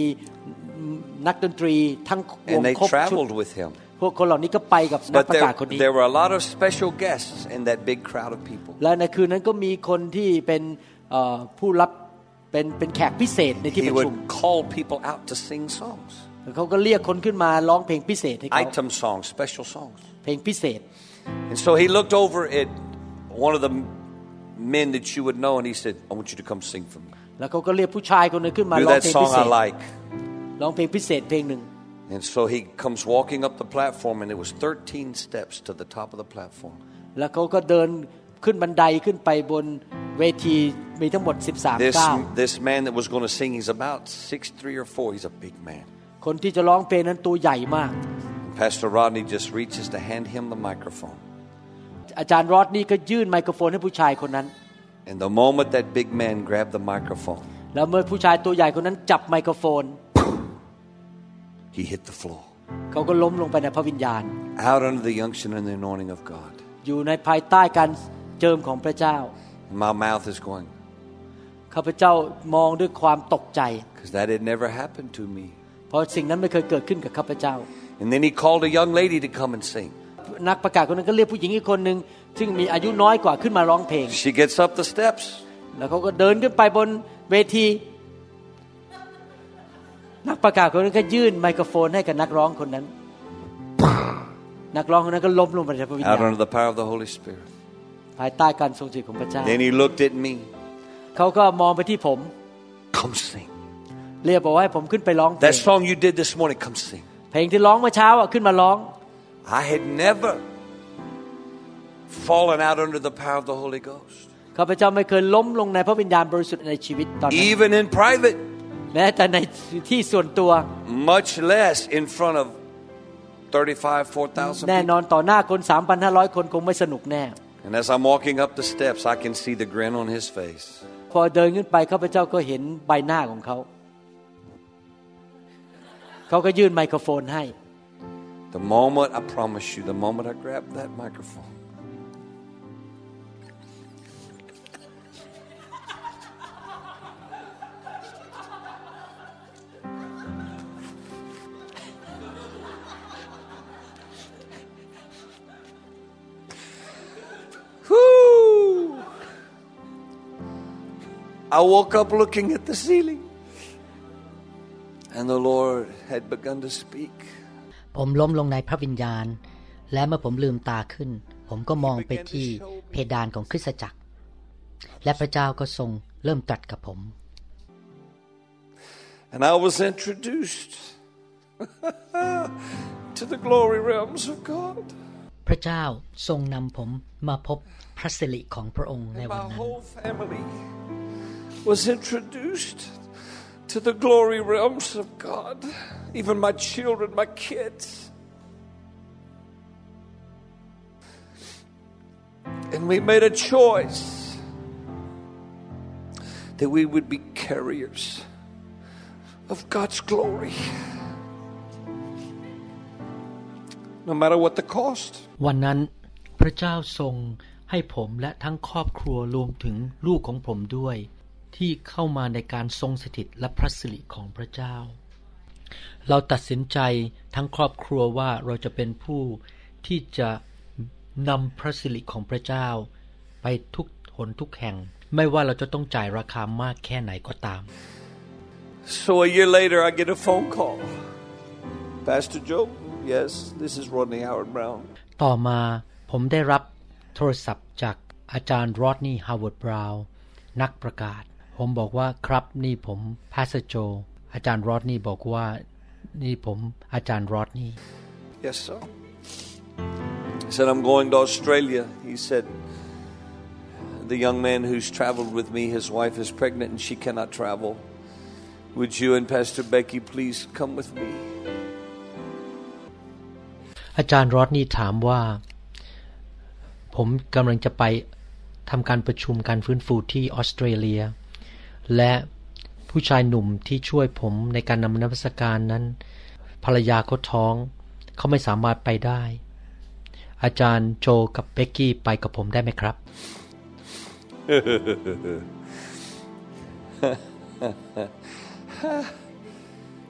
นักดนตรีทั้งวง And they ครบชุด traveled with him. พวกคนเหล่านี้ก็ไปกับนัก But ประกาศ there, คนนี้ there were a lot of special guests in that big crowd of people. และในคืนนั้นก็มีคนที่เป็นเอ่อผู้รับเป็นเป็นแขกพิเศษในที่ป He ระชุม would call people out to sing songs, เขาก็เรียกคนขึ้นมาร้องเพลงพิเศษให้เขา item songs, special songs. เพลงพิเศษ And so he looked over at one of the men that you would know and he said, I want you to come sing for me. แล้วเขาก็เรียกผู้ชายคนหนึงขึ้นมา Do ร้อง that เพลงพิ song เศ I ษ like. ร้องเพลงพิเศษเพลงหนึ่ง And so he comes walking up the platform and it was 13 steps to the top of the platform. แล้วเขาก็เดินขึ้นบันไดขึ้นไปบนเวทีมีทั้งหมด 13 This, ก้าว this man that was going to sing, he's about six three or 4. He's a big man. คนที่จะร้องเพลงนั้นตัวใหญ่มาก Pastor Rodney just reaches to hand him the microphone. อาจารย์รอดนี่ก็ยื่นไมโครโฟนให้ผู้ชายคนนั้น And the moment that big man grabbed the microphone, แล้วเมื่อผู้ชายตัวใหญ่คนนั้นจับไมโครโฟน he hit the floor. เขาก็ล้มลงไปในพระวิญญาณ Out under the unction and the anointing of God. อยู่ในภายใต้การเจิมของพระเจ้า And my mouth is going, ข้าพเจ้ามองด้วยความตกใจ because that had never happened to me. เพราะสิ่งนั้นไม่เคยเกิดขึ้นกับข้าพเจ้า And then he called a young lady to come and sing. นักประกาศคนนั้นก็เรียกผู้หญิงอีกคนหนึ่งซึ่งมีอายุน้อยกว่าขึ้นมาร้องเพลง She gets up the steps. แล้วเขาก็เดินขึ้นไปบนเวที นักประกาศคนนั้นก็ยื่นไมโครโฟนให้กับนักร้องคนนั้น นักร้องคนนั้นก็ล้มลงไปในพระวิญ Out ญาณ under the power of the Holy Spirit. ภายใต้การทรงสถิตของพระเจ้า Then he looked at me. เขาก็มองไปที่ผม Come sing. เรียกบอกว่าให้ผมขึ้นไปร้องเพล That ง song you did this morning, come sing. เพลงที่ร้องเมื่อเช้าอะขึ้นมาร้อง I had never fallen out under the power of the Holy Ghost. ข้าพเจ้าไม่เคยล้มลงในพระวิญญาณบริสุทธิ์ในชีวิตตอนนั้น Even in private, แม้แต่ในที่ส่วนตัว much less in front of 35, 4,000แน่ people. นอนต่อหน้าคน3,500 คนคงไม่สนุกแน่ And as I'm walking up the steps, I can see the grin on his face. พอเดินขึ้นไปข้าพเจ้าก็เห็นใบหน้าของเขา เขาก็ยื่นไมโครโฟนให้ The moment, I promise you, the moment I grabbed that microphone, Whew. I woke up looking at the ceiling, and the Lord had begun to speak. ผมล้มลงในพระวิญญาณ และเมื่อผมลืมตาขึ้น ผมก็มองไปที่เพดานของคริสตจักร และพระเจ้าก็ทรงเริ่มตรัสกับผม And I was introduced to the glory realms of God. พระเจ้าทรงนำผมมาพบพระสิริของพระองค์ในวัน My นั้น whole family was introduced to the glory realms of God. Even my children, my kids. And we made a choice that we would be carriers of God's glory. No matter what the cost. วันนั้นพระเจ้าทรงให้ผมและทั้งครอบครัวรวมถึงลูกของผมด้วย ที่เข้ามาในการทรงสถิตและพระสิริของพระเจ้า เราตัดสินใจทั้งครอบครัวว่าเราจะเป็นผู้ที่จะนำพระสิริของพระเจ้า ไปทุกหนทุกแห่ง ไม่ว่าเราจะต้องจ่ายราคามากแค่ไหนก็ตาม So a year later, I get a phone call. Pastor Joe, yes this is Rodney Howard-Browne. ต่อมาผมได้รับโทรศัพท์จากอาจารย์ Rodney Howard-Browne นักประกาศ ผมบอกว่าครับนี่ผม p a s t o r Joe อาจารย์ Rodney บอกว่านี่ผมอาจารย์ Rodney yes sir. He said I'm going to Australia. He said the young man who's traveled with me his wife is pregnant and she cannot travel. Would you and Pastor Becky please come with me? อาจารย์รอดนี่ถามว่า ผมกำลังจะไปทำการประชุมการฟื้นฟูที่ออสเตรเลีย และผู้ชายหนุ่มที่ช่วยผมในการนำนวัตการนั้น ภรรยาเขาท้องเขาไม่สามารถไปได้ อาจารย์โจกับเบกกี้ไปกับผมได้ไหมครับ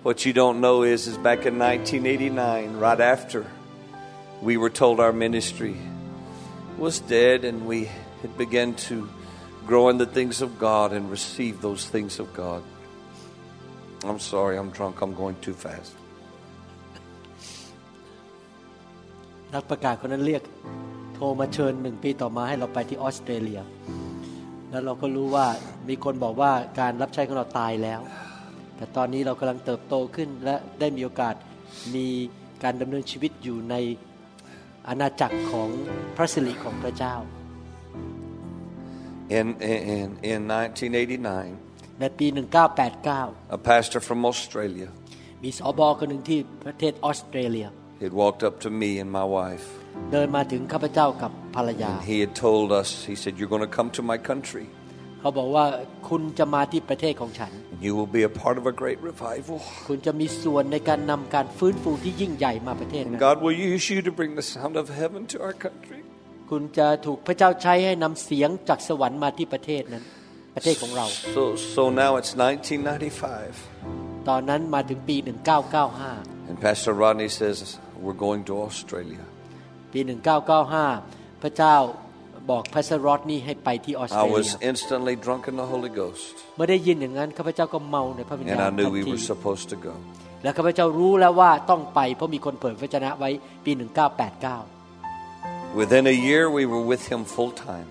What you don't know is, is back in 1989, right after we were told our ministry was dead and we had begun to grow in the things of God and receive those things of God. I'm sorry, I'm drunk. I'm going too fast. นักประกาศคนนั้นเรียกโทรมาเชิญหนึ่งปีต่อมาให้เราไปที่ออสเตรเลีย แล้วเราก็รู้ว่ามีคนบอกว่าการรับใช้ของเราตายแล้ว แต่ตอนนี้เรากำลังเติบโตขึ้น และได้มีโอกาสมีการดำเนินชีวิตอยู่ใน อาณาจักรของพระสิริของพระเจ้า In, in, in 1989, ในปี 1989 a pastor from Australia มีสอบอคนหนึ่งที่ประเทศออสเตรเลีย had walked up to me and my wife. เดินมาถึงข้าพเจ้ากับภรรยา He had told us, he said, You're going to come to my country เขาบอกว่าคุณจะมาที่ประเทศของฉัน and you will be a part of a great revival. คุณจะมีส่วนในการนำการฟื้นฟูที่ยิ่งใหญ่มาประเทศ And นั้น God will use you to bring the sound of heaven to our country. คุณจะถูกพระเจ้าใช้ให้นำเสียงจากสวรรค์มาที่ประเทศนั้น ประเทศของเรา So, so now it's 1995. ตอนนั้นมาถึงปี 1995 And Pastor Rodney says, We're going to Australia. ปี 1995 พระเจ้า บอกพระสรอดนี่ให้ไปที่ออสเตร I เลี was ย instantly drunk in the Holy Ghost. เมื่อได้ยินอย่างนั้นข้าพเจ้าก็เมาในพระวิญ And ญา I ณ knew ทัน we ที were supposed to go. และข้าพเจ้ารู้แล้วว่าต้องไปเพราะมีคนเผยพระชนะไว้ปี 1989 Within a year, we were with him full time.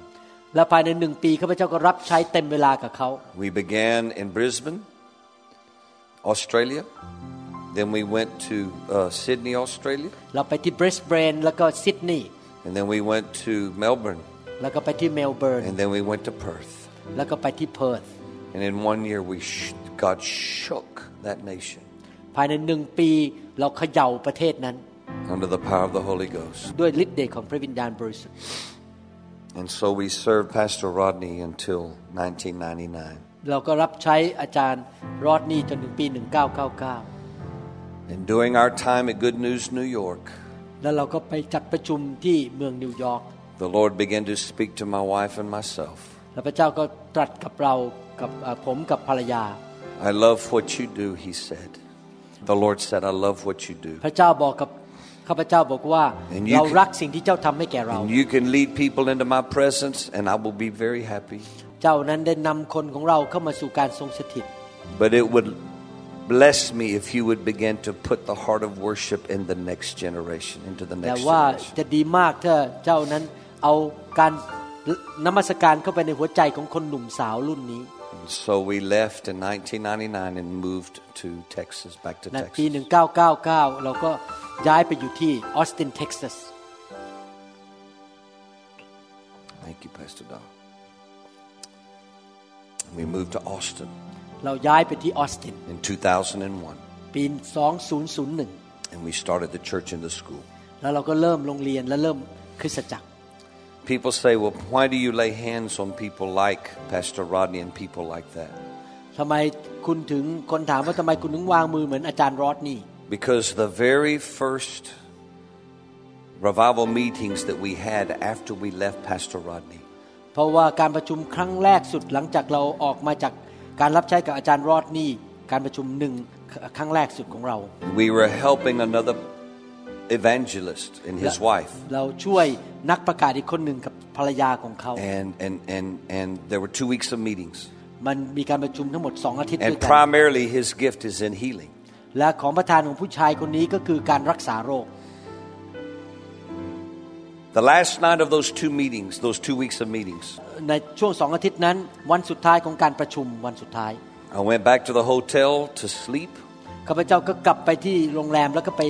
และภายในหนึ่งปีข้าพเจ้าก็รับใช้เต็มเวลากับเขา We began in Brisbane, Australia. Then we went to uh, Sydney, Australia. เราไปที่บริสเบนแล้วก็ซิดนีย์ And then we went to Melbourne. แล้วก็ไปที่เมลเบิร์น And then we went to Perth. แล้วก็ไปที่เพิร์ธ And in one year, we sh- God shook that nation ภายในหนึ่งปีเราเขย่าประเทศนั้น under the power of the Holy Ghost. ด้วยฤทธิ์เดชของพระวิญญาณบริสุทธิ์ And so we served Pastor Rodney until 1999. เราก็รับใช้อาจารย์รอดนี่จนถึงปี 1999 And during our time at Good News New York, แล้วเราก็ไปจัดประชุมที่เมืองนิวยอร์ก the Lord began to speak to my wife and myself. แล้วพระเจ้าก็ตรัสกับเรากับเอ่อผมกับภรรยา I love what you do, he said. The Lord said, I love what you do. พระเจ้าบอกกับข้าพเจ้าบอกว่า And you เรา can- รักสิ่งที่เจ้าทำให้แก่เรา And you can lead people into my presence, and I will be very happy. เจ้านั้นได้นำคนของเราเข้ามาสู่การทรงสถิต But it would bless me if you would begin to put the heart of worship in the next generation, into the แต่ next ว่า generation. จะดีมากถ้าเจ้านั้น เอาการนมัสการเข้าไปในหัวใจของคนหนุ่มสาวรุ่นนี้ So we left in 1999 and moved to Texas, back to ใน Texas. ปี 1999 เราก็ย้ายไปอยู่ที่ออสตินเท็กซัส Thank you, Pastor Doc. We moved to Austin เราย้ายไปที่ออสติน in 2001, ปี 2001 and we started the church in the school. แล้วเราก็เริ่มโรงเรียนและเริ่มคริสตจักร People say, well, why do you lay hands on people like Pastor Rodney and people like that? ทำไมคุณถึงคนถามว่าทำไมคุณถึงวางมือเหมือนอาจารย์รอดนี่ Because the very first revival meetings that we had after we left Pastor Rodney, เพราะว่าการประชุมครั้งแรกสุดหลังจากเราออกมาจากการรับใช้กับอาจารย์รอดนี่ การประชุมหนึ่งครั้งแรกสุดของเรา we were helping another evangelist and his wife. เราช่วยนักประกาศอีกคนหนึ่งกับภรรยาของเขา And, and, and, and there were two weeks of meetings. มันมีการประชุมทั้งหมดสองอาทิตย์ด้ And วยกัน primarily his gift is in healing. และของประธานของผู้ชายคนนี้ก็คือการรักษาโรค The last night of those two meetings, those two weeks of meetings, ในช่วงสองอาทิตย์นั้น วันสุดท้ายของการประชุมวันสุดท้าย I went back to the hotel to sleep. ข้าพเจ้าก็กลับไปที่โรงแรมแล้วก็ไป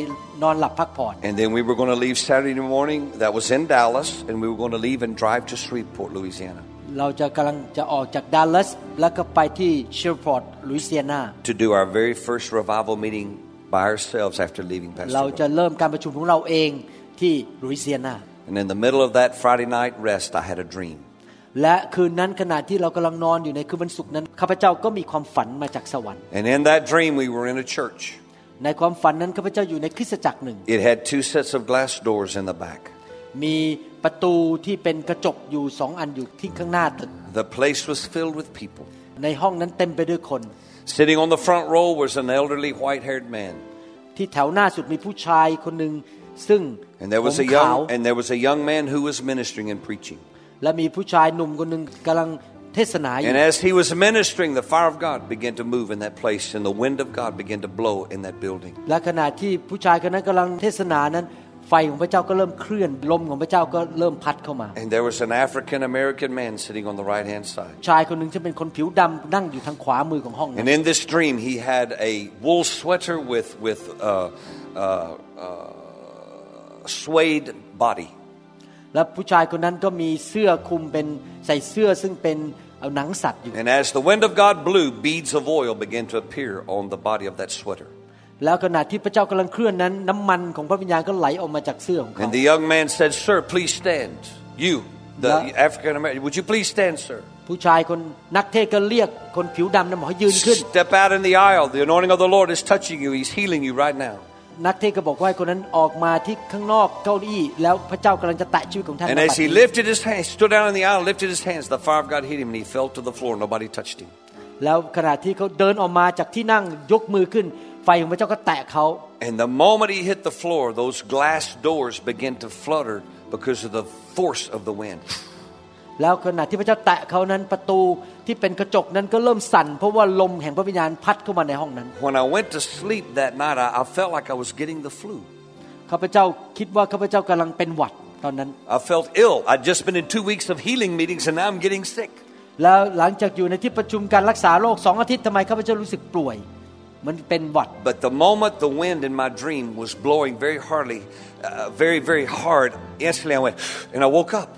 นอนหลับพักผ่อน And then we were going to leave Saturday morning. That was in Dallas. And we were going to leave and drive to Shreveport, Louisiana เราจะกำลังจะออกจากดัลลัสแล้วก็ไปที่เชลพอร์ตลุยเซียนา to do our very first revival meeting by ourselves after leaving เรา Pastor จะ Rod. เริ่มการประชุมของเราเองที่ลุยเซียนา And in the middle of that Friday night rest, I had a dream. และคืนนั้นขณะที่เรากำลังนอนอยู่ในคืนวันศุกร์นั้นข้าพเจ้าก็มีความฝันมาจากสวรรค์ And in that dream, we were in a church. ในความฝันนั้นข้าพเจ้าอยู่ในคริสตจักรหนึ่ง It had two sets of glass doors in the back. มีประตูที่เป็นกระจกอยู่สองอันอยู่ที่ข้างหน้าตึก The place was filled with people. ในห้องนั้นเต็มไปด้วยคน Sitting on the front row was an elderly white haired man. ที่แถวหน้าสุดมีผู้ชายคนหนึ่งซึ่ง And there ผ was ม a ขาว young and there was a young man who was ministering and preaching. และมีผู้ชายหนุ่มคนหนึ่งกำลังเทศนาอยู่ And as he was ministering, the fire of God began to move in that place, and the wind of God began to blow in that building. และขณะที่ผู้ชายคนนั้นกำลังเทศนานั้น ไฟของพระเจ้าก็เริ่มเคลื่อนลมของพระเจ้าก็เริ่มพัดเข้ามา And there was an African American man sitting on the right hand side. ชายคนหนึ่งที่เป็นคนผิวดำนั่งอยู่ทางขวามือของห้องนั้น And in this dream, he had a wool sweater with, with uh, uh, uh, suede body. และผู้ชายคนนั้นก็มีเสื้อคลุมเป็นใส่เสื้อซึ่งเป็นเอาหนังสัตว์อยู่ And as the wind of God blew, beads of oil began to appear on the body of that sweater. แล้วขณะที่พระเจ้ากำลังเคลื่อนนั้น น้ำมันของพระวิญญาณก็ไหลออกมาจากเสื้อของเขา And the young man said, Sir, please stand. You, the Yeah. African American, would you please stand, sir? ผู้ชายคนนักเทศก็เรียกคนผิวดำนั้นบอกให้ยืนขึ้น Step out in the aisle. The anointing of the Lord is touching you. He's healing you right now. นักเทศก็บอกว่าให้คนนั้นออกมาที่ข้างนอกเก้าอี้แล้วพระเจ้ากำลังจะแตะชีวิตของท่าน And ณ as บัด he นี้ lifted his hands, stood down in the aisle, lifted his hands, the fire of God hit him and he fell to the floor. Nobody touched him. แล้วขณะที่เขาเดินออกมาจากที่นั่งยกมือขึ้นไฟของพระเจ้าก็แตะเขา And the moment he hit the floor, those glass doors began to flutter because of the force of the wind. แล้วขณะที่พระเจ้าแตะเขานั้นประตูที่เป็นกระจกนั้นก็เริ่มสั่นเพราะว่าลมแห่งพระวิญญาณพัดเข้ามาในห้องนั้น When I went to sleep that night, I, I felt like I was getting the flu. ข้าพเจ้าคิดว่าข้าพเจ้ากำลังเป็นหวัดตอนนั้น I felt ill. I'd just been in two weeks of healing meetings and now I'm getting sick. แล้วหลังจากอยู่ในที่ประชุมการรักษาโรคสองอาทิตย์ทำไมข้าพเจ้ารู้สึกป่วยมันเป็นหวัด But the moment the wind in my dream was blowing very hardly, uh, very, very hard, instantly I went, and I woke up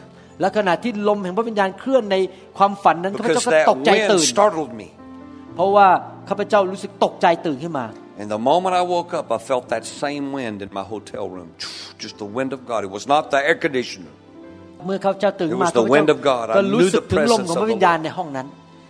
และขณะที่ลมแห่งพระวิญญาณเคลื่อนในความฝันนั้นข้าพ because เจ้าก็ that ตกใจ wind ตื่น startled me. เพราะว่าข้าพเจ้ารู้สึกตกใจตื่นขึ้นมา And the moment I woke up, I felt that same wind in my hotel room. Just the wind of God. It was not the air conditioner. เมื่อข้าพเจ้าตื่นขึ้นมา It was the ข้าพเจ้า wind of God. I ก็รู้ knew สึก the ถึงลม presence ของ of พระ the วิญญาณ Lord. ในห้องนั้น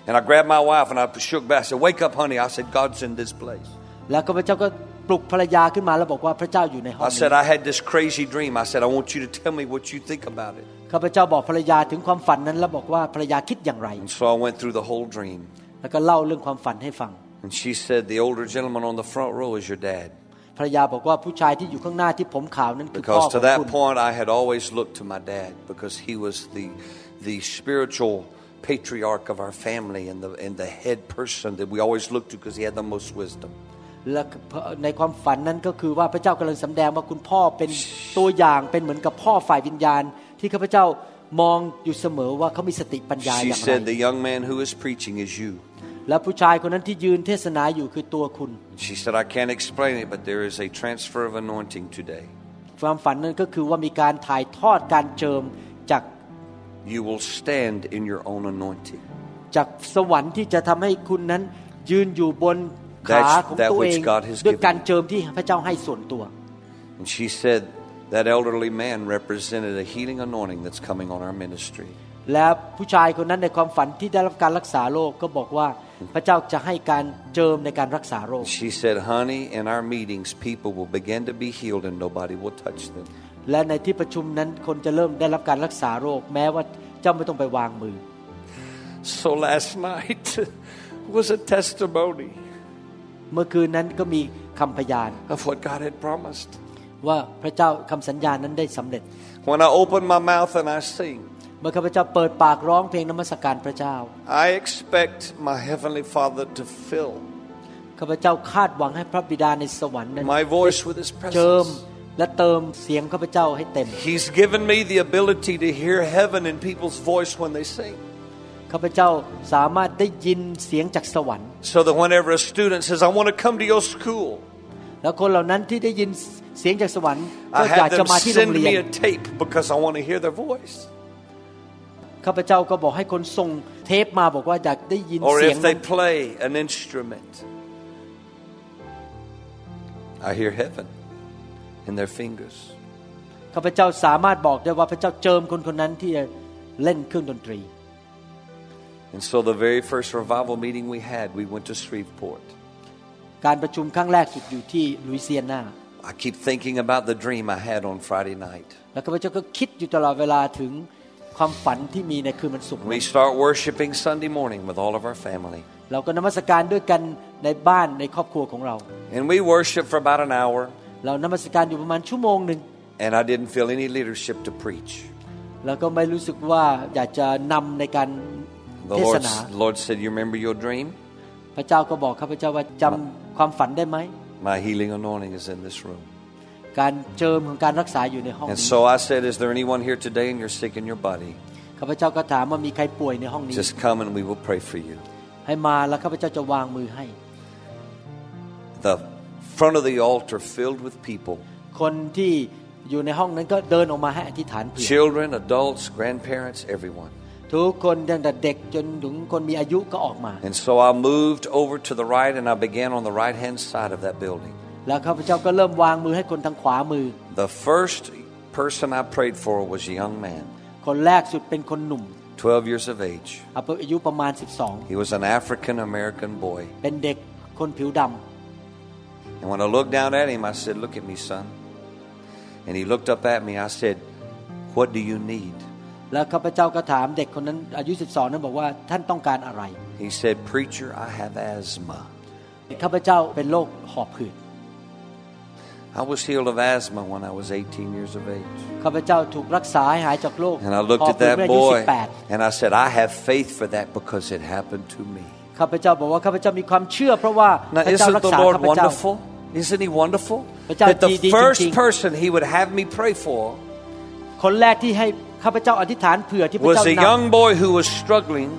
And I grabbed my wife and I shook back. I said, Wake up, honey. I said, God's in this place. แล้วข้าพเจ้าก็ ปลุกภรรยาขึ้นมาแล้วบอกว่าพระเจ้าอยู่ในห้อง I นี้ said, I had this crazy dream. I said, I want you to tell me what you think about it. ข้าพเจ้าบอกภรรยาถึงความฝันนั้นแล้วบอกว่าภรรยาคิดอย่างไร And so I went through the whole dream. แล้วก็เล่าเรื่องความฝันให้ฟัง And she said, The older gentleman on the front row is your dad. ภรรยาบอกว่าผู้ชายที่อยู่ข้างหน้าที่ผมขาวนั้นคือพ่อ Because ข to อง that คุณ point, I had always looked to my dad because he was the, the spiritual patriarch of our family and the, and the head person that we always looked to because he had the most wisdom. และในความฝันนั้นก็คือว่าพระเจ้ากำลังสำแดงว่าคุณพ่อเป็นตัวอย่างเป็นเหมือนกับพ่อฝ่ายวิญญาณ ที่ข้าพเจ้ามองอยู่เสมอว่าเขามีสติปัญญา She อย่างไร said, The young man who is preaching is you. และผู้ชายคนนั้นที่ยืนเทศนาอยู่คือตัวคุณ She said, I can't explain it, but there is a transfer of anointing today. ความฝันนั้นก็คือว่ามีการถ่ายทอดการเจิมจาก You will stand in your own anointing. จากสวรรค์ที่จะทำให้คุณนั้นยืนอยู่บน ขา That's- ของ that ตัวเอง which God has ด้วย given การเจิมที่พระเจ้าให้ส่วนตัว And she said, That elderly man represented a healing anointing that's coming on our ministry. และผู้ชายคนนั้นในความฝันที่ได้รับการรักษาโรคก็บอกว่าพระเจ้าจะให้การเจิมในการรักษาโรค She said, Honey, in our meetings, people will begin to be healed and nobody will touch them. และในที่ประชุมนั้นคนจะเริ่มได้รับการรักษาโรค แม้ว่าเจ้าไม่ต้องไปวางมือ So last night was a testimony เมื่อคืนนั้นก็มีคำพยาน of what God had promised. ว่าพระเจ้าคำสัญญานั้นได้สำเร็จ When I open my mouth and I sing, เมื่อข้าพเจ้าเปิดปากร้องเพลงนมัสการพระเจ้า I expect my Heavenly Father to fill ข้าพเจ้าคาดหวังให้พระบิดาในสวรรค์นั้น my voice with His เจิม presence. และเติมเสียงข้าพเจ้าให้เต็ม He's given me the ability to hear heaven in people's voice when they sing. ข้าพเจ้าสามารถได้ยินเสียงจากสวรรค์ So that whenever a student says, I want to come to your school, แล้วคนเหล่านั้นที่ได้ยินเสียงจากสวรรค์ก็ I อยาก have จะ them มาที่โรง send เรียน me a tape because I want to hear their voice. ข้าพเจ้าก็บอกให้คนส่งเทปมาบอกว่าอยากได้ยิน Or เสียง if นั้ they น play an instrument, I hear heaven in their fingers. ข้าพเจ้าสามารถบอกได้ว่าพระเจ้าเจิมคนคนนั้นที่จะเล่นเครื่องดนตรี And so the very first revival meeting we had, we went to Shreveport. การประชุมครั้งแรกสุดอยู่ที่ลุยเซียนา I keep thinking about the dream I had on Friday night. แล้วข้าพเจ้าก็คิดอยู่ตลอดเวลาถึงความฝันที่มีในคืนวันศุกร์ We start worshiping Sunday morning with all of our family. เราก็นมัสการด้วยกันในบ้านในครอบครัวของเรา And we worship for about an hour, เรานมัสการอยู่ประมาณชั่วโมงหนึ่ง and I didn't feel any leadership to preach. แล้วก็ไม่รู้สึกว่าอยากจะนำในการ The เทศ Lord, นา Lord said, You remember your dream? พระเจ้าก็บอกข้าพเจ้าว่าจำความฝันได้ไหม My healing anointing is in this room. การเจิมของการรักษาอยู่ในห้อง And นี้ so I said, Is there anyone here today and you're sick in your body? ข้าพเจ้าก็ถามว่ามีใครป่วยในห้องนี้ Just come and we will pray for you. ให้มาแล้วข้าพเจ้าจะวางมือให้ The front of the altar filled with people คนที่อยู่ในห้องนั้นก็เดินออกมาให้อธิษฐานเผื่อ children, adults, grandparents, everyone. ทุกคนตั้งแต่เด็กจนถึงคนมีอายุก็ออกมา And so I moved over to the right and I began on the right hand side of that building. แล้วข้าพเจ้าก็เริ่มวางมือให้คนทางขวามือ The first person I prayed for was a young man, คนแรกสุดเป็นคนหนุ่ม 12 years of age. อายุประมาณ He was an African American boy. 12 เป็นเด็กคนผิวด And when I looked down at him, I said, Look at me, son. And he looked up at me. I said, What do you need? ำแล้วข้าพเจ้าก็ถามเด็กคนนั้นอายุ 12 นั้นบอกว่าท่านต้องการอะไร He said, Preacher, I have asthma. ข้าพเจ้าเป็นโรคหอบหืด I was healed of asthma when I was 18 years of age. ข้าพเจ้าถูกรักษาให้หายจากโรค And I ห looked อบ at หืด that เมื่ออายุ boy 18 and I said, I have faith for that because it happened to me. ข้าพเจ้าบอกว่าข้าพเจ้ามีความเชื่อเพราะว่า Now, พระเจ้า isn't รัก the ษา Lord ข้าพเจ้า wonderful? Isn't He wonderful? พระเจ้า That the ดีๆ first จริงๆ person He would have me pray for คนแรกที่ให้ ข้าพเจ้าอธิษฐานเผื่อที่พระ was เจ้า a น young boy who was struggling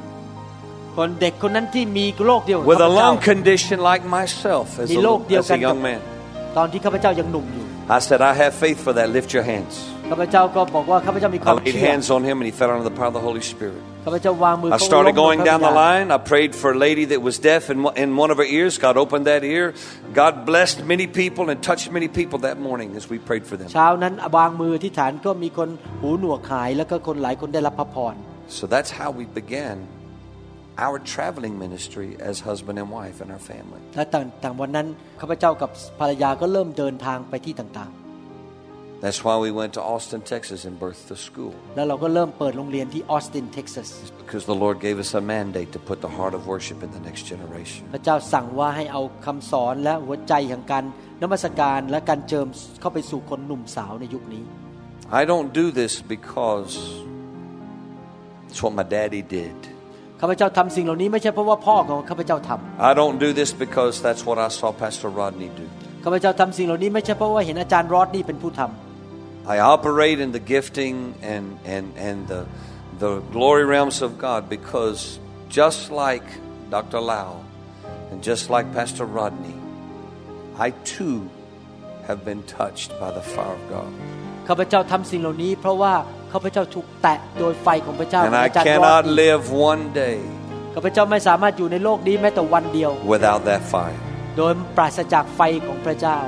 ำคนเด็กคนนั้นที่มีโรคเดียวกับ with ข้า a พเจ้า lung condition like myself as a, มีโรคเดียว as กั a นกับ young man. ตอนที่ข้าพเจ้ายังหนุ่มอยู่ I said, I have faith for that. Lift your hands. ข้าพเจ้าก็บอกว่าข้าพเจ้ามีค I วาม laid เชื่อ hands on him and he fell under the power of the Holy Spirit. ข้าพเจ้าวางมือ I เขา started ล้ม going ลง down พระ the บิดา line. I prayed for a lady that was deaf in, in one of her ears. God opened that ear. God blessed many people and touched many people that morning as we prayed for them. เช้านั้นวางมือที่ฐานก็มีคนหูหนวกหาย แล้วก็คนหลายคนได้รับพระพร So that's how we began our traveling ministry as husband and wife and our family. และต่างต่างวันนั้นข้าพเจ้ากับภรรยาก็เริ่มเดินทางไปที่ต่าง That's why we went to Austin, Texas and birthed the school. ๆ แล้วเราก็เริ่มเปิดโรงเรียนที่ออสตินเท็กซัส Because the Lord gave us a mandate to put the heart of worship in the next generation. พระเจ้าสั่งว่าให้เอาคำสอนและหัวใจแห่งการนมัสการและการเจิมเข้าไปสู่คนหนุ่มสาวในยุคนี้ I don't do this because it's what my daddy did. ข้าพเจ้าทำสิ่งเหล่านี้ไม่ใช่เพราะว่าพ่อของข้าพเจ้าทำ I don't do this because that's what I saw Pastor Rodney do. ข้าพเจ้าทำสิ่งเหล่านี้ไม่ใช่เพราะว่าเห็นอาจารย์รอดนี่เป็นผู้ท I operate in the gifting and, and, and the, the glory realms of God because just like Dr. Lau and just like Pastor Rodney, I too have been touched by the fire of God. ข้าพเจ้าทำสิ่งเหล่านี้ เพราะว่าข้าพเจ้าถูกแตะโดยไฟของพระเจ้า And I อาจารย์รอ cannot ด live one day ข้าพเจ้าไม่สามารถอยู่ในโลกนี้แม้แต่วันเดียว without that fire. โดยปราศจากไฟของพระเจ้า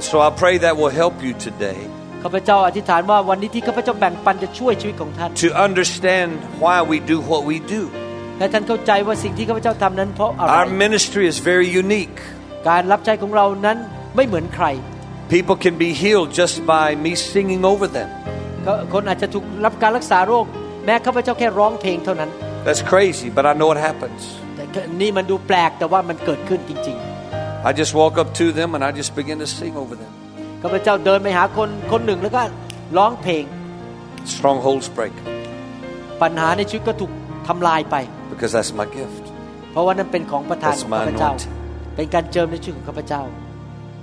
and so I pray that will help you today. ข้าพเจ้าอธิษฐานว่าวันนี้ที่ข้าพเจ้าแบ่งปันจะช่วยชีวิตของท่าน To understand why we do what we do. และท่านเข้าใจว่าสิ่งที่ข้าพเจ้าทำนั้นเพราะอะไร Our ministry is very unique. การรับใช้ของเรานั้นไม่เหมือนใคร People can be healed just by me singing over them. คนอาจจะถูกรับการรักษาโรค แม้ข้าพเจ้าแค่ร้องเพลงเท่านั้น That's crazy but I know it happens. นี่มันดูแปลกแต่ว่ามันเกิดขึ้นจริงๆ I just walk up to them and I just begin to sing over them. ๆข้าพเจ้าเดินไปหาคนคนหนึ่งแล้วก็ร้องเพลง Strongholds break ปัญหาในชีวิตก็ถูกทำลายไป because that's my gift. เพราะว่านั่นเป็นของประทาน That's ของ my ข้าพเจ้า anointing. เป็นการเจิมในชีวิตของข้าพเจ้า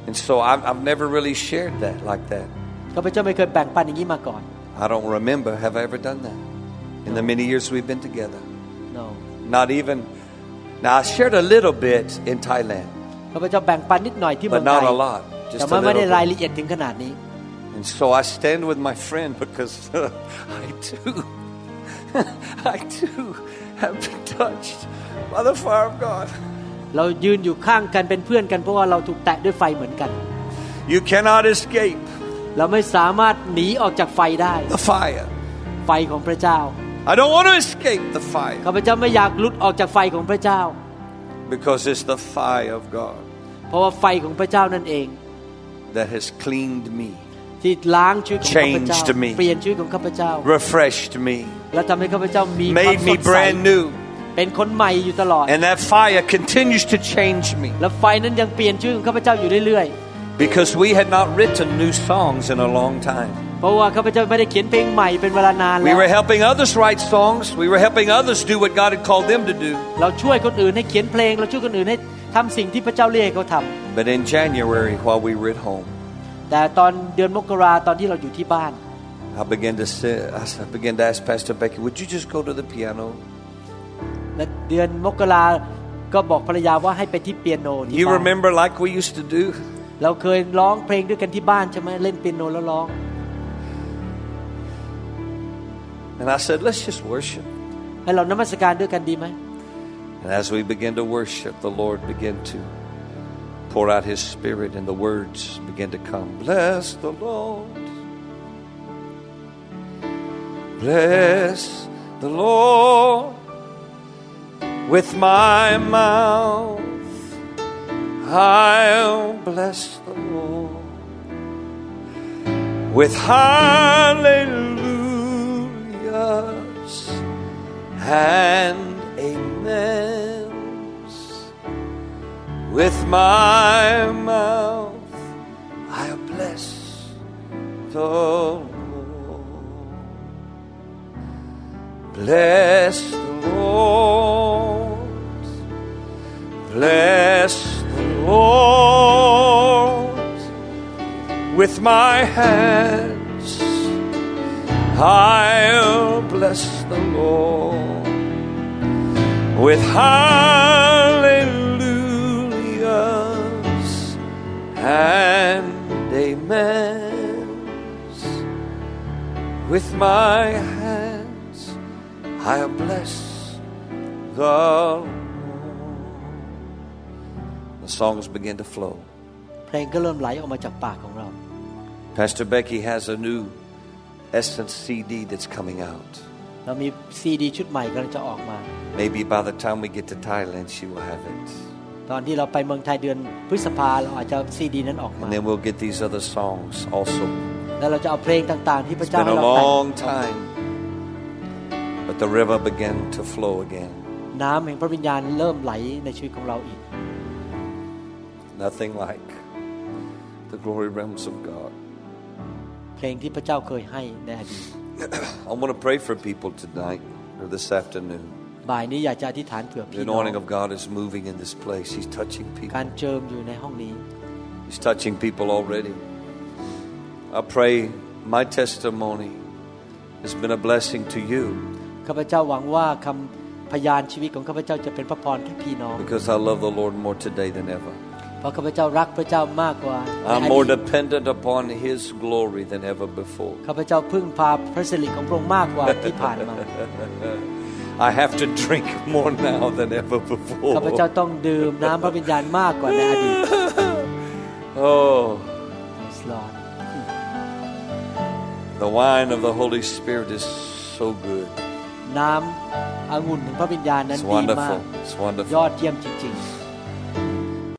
And so I've, I've never really shared that like that. ข้าพเจ้าไม่เคยแบ่งปันอย่างนี้มาก่อน I don't remember, have I ever done that? In the many years we've been together. no Not even. Now, I shared a little bit in Thailand, ข้าพเจ้าแบ่งปันนิดหน่อยที่เมือ but งไท not ย a lot. แต่ Just a มันไม่ได้ little ราย bit. ละเอียดถึงขนาดนี้ And so I stand with my friend because I too, I too have been touched by the fire of God. เรายืนอยู่ข้างกันเป็นเพื่อนกันเพราะว่าเราถูกแตะด้วยไฟเหมือนกัน You cannot escape เราไม่สามารถหนีออกจากไฟได้ the fire. ไฟของพระเจ้า I don't want to escape the fire ข้าพเจ้าไม่อยากหลุดออกจากไฟของพระเจ้า because it's the fire of God เพราะว่าไฟของพระเจ้านั่นเอง that has cleaned me, ที่ล้างชีวิตของข้าพเจ้า Changed me เปลี่ยนชีวิตของข้าพเจ้า refreshed me, และทำให้ข้าพเจ้ามีความ made ส me ดใส brand new. เป็นคนใหม่อยู่ตลอด And that fire continues to change me และไฟนั้นยังเปลี่ยนชีวิตของข้าพเจ้าอยู่เรื่อย because we had not written new songs in a long time. ๆเพราะว่าข้าพเจ้าไม่ได้เขียนเพลงใหม่เป็นเวลานาน We แล้ว were helping others write songs. We were helping others do what God had called them to do. เราช่วยคนอื่นให้เขียนเพลง เราช่วยคนอื่นให้ทำสิ่งที่พระเจ้าเรียกให้เขาทำ But in January, while we were at home, แต่ตอนเดือนมกราตอนที่เราอยู่ที่บ้าน I began to say, I began to ask Pastor Becky, "Would you just go to the piano?" และเดือนมกราก็บอกภรรยาว่าให้ไปที่เปียโนที่ You บ้าน remember like we used to do? เราเคยร้องเพลงด้วยกันที่บ้านใช่ไหมเล่นเปียโนแล้วร้อง And I said, "Let's just worship." ให้เรานมัสการด้วยกันดีไหม And as we began to worship, the Lord began to pour out His Spirit, and the words began to come. Bless the Lord. Bless the Lord with my mouth. I'll bless the Lord with hallelujahs and amens. With my mouth, I'll bless the Lord. Bless the Lord. Bless the Lord with my hands. I'll bless the Lord with hallelujahs and amens. With my hands, I'll bless the Lord. The songs begin to flow. เพลงก็เริ่มไหลออกมาจากปากของเรา Pastor Becky has a new Essence CD that's coming out. เรามีซีดีชุดใหม่กำลังจะออกมา Maybe by the time we get to Thailand, she will have it. ตอนที่เราไปเมืองไทยเดือนพฤษภาเราอาจจะซีดีนั้นออกมา And then we'll get these other songs also. แล้วเราจะเอาเพลงต่างๆ ที่พระ It's เจ้า been ให้ a เราแต่ง long time, but the river began to flow again. น้ำแห่งพระวิญญาณเริ่มไหลในชีวิตของเราอีก Nothing like the glory realms of God. เพลงที่พระเจ้าเคยให้ในอดีต I want to pray for people tonight or this afternoon. บ่ายนี้อยากจะอธิษฐานเผื่อ The พี่น้อง anointing of God is moving in this place. He's touching กา people. รเจิมอยู่ในห้องนี้ He's touching people already. I I pray my testimony has been a blessing to you ข้าพเจ้าหวังว่าคำพยานชีวิตของข้าพเจ้าจะเป็นพระพรแก่พี่น้อง because I love the Lord more today than ever. เพราะข้าพเจ้ารักพระเจ้ามากกว่าในอ I'm ดี more ต dependent upon His glory than ever before. ข้าพเจ้าพึ่งพาพระสิริของพระองค์มากกว่าที่ผ่านมา I have to drink more now than ever ข้าพเจ้า before. ต้องดื่มน้ำพระวิญญาณมากกว่าในอดีต Oh, Yes, Lord the wine of the Holy Spirit is so good. น้ำองุ่นของพระวิญญาณนั้น It's ดีมาก wonderful. It's ย wonderful. อดเยี่ยมจริง ๆ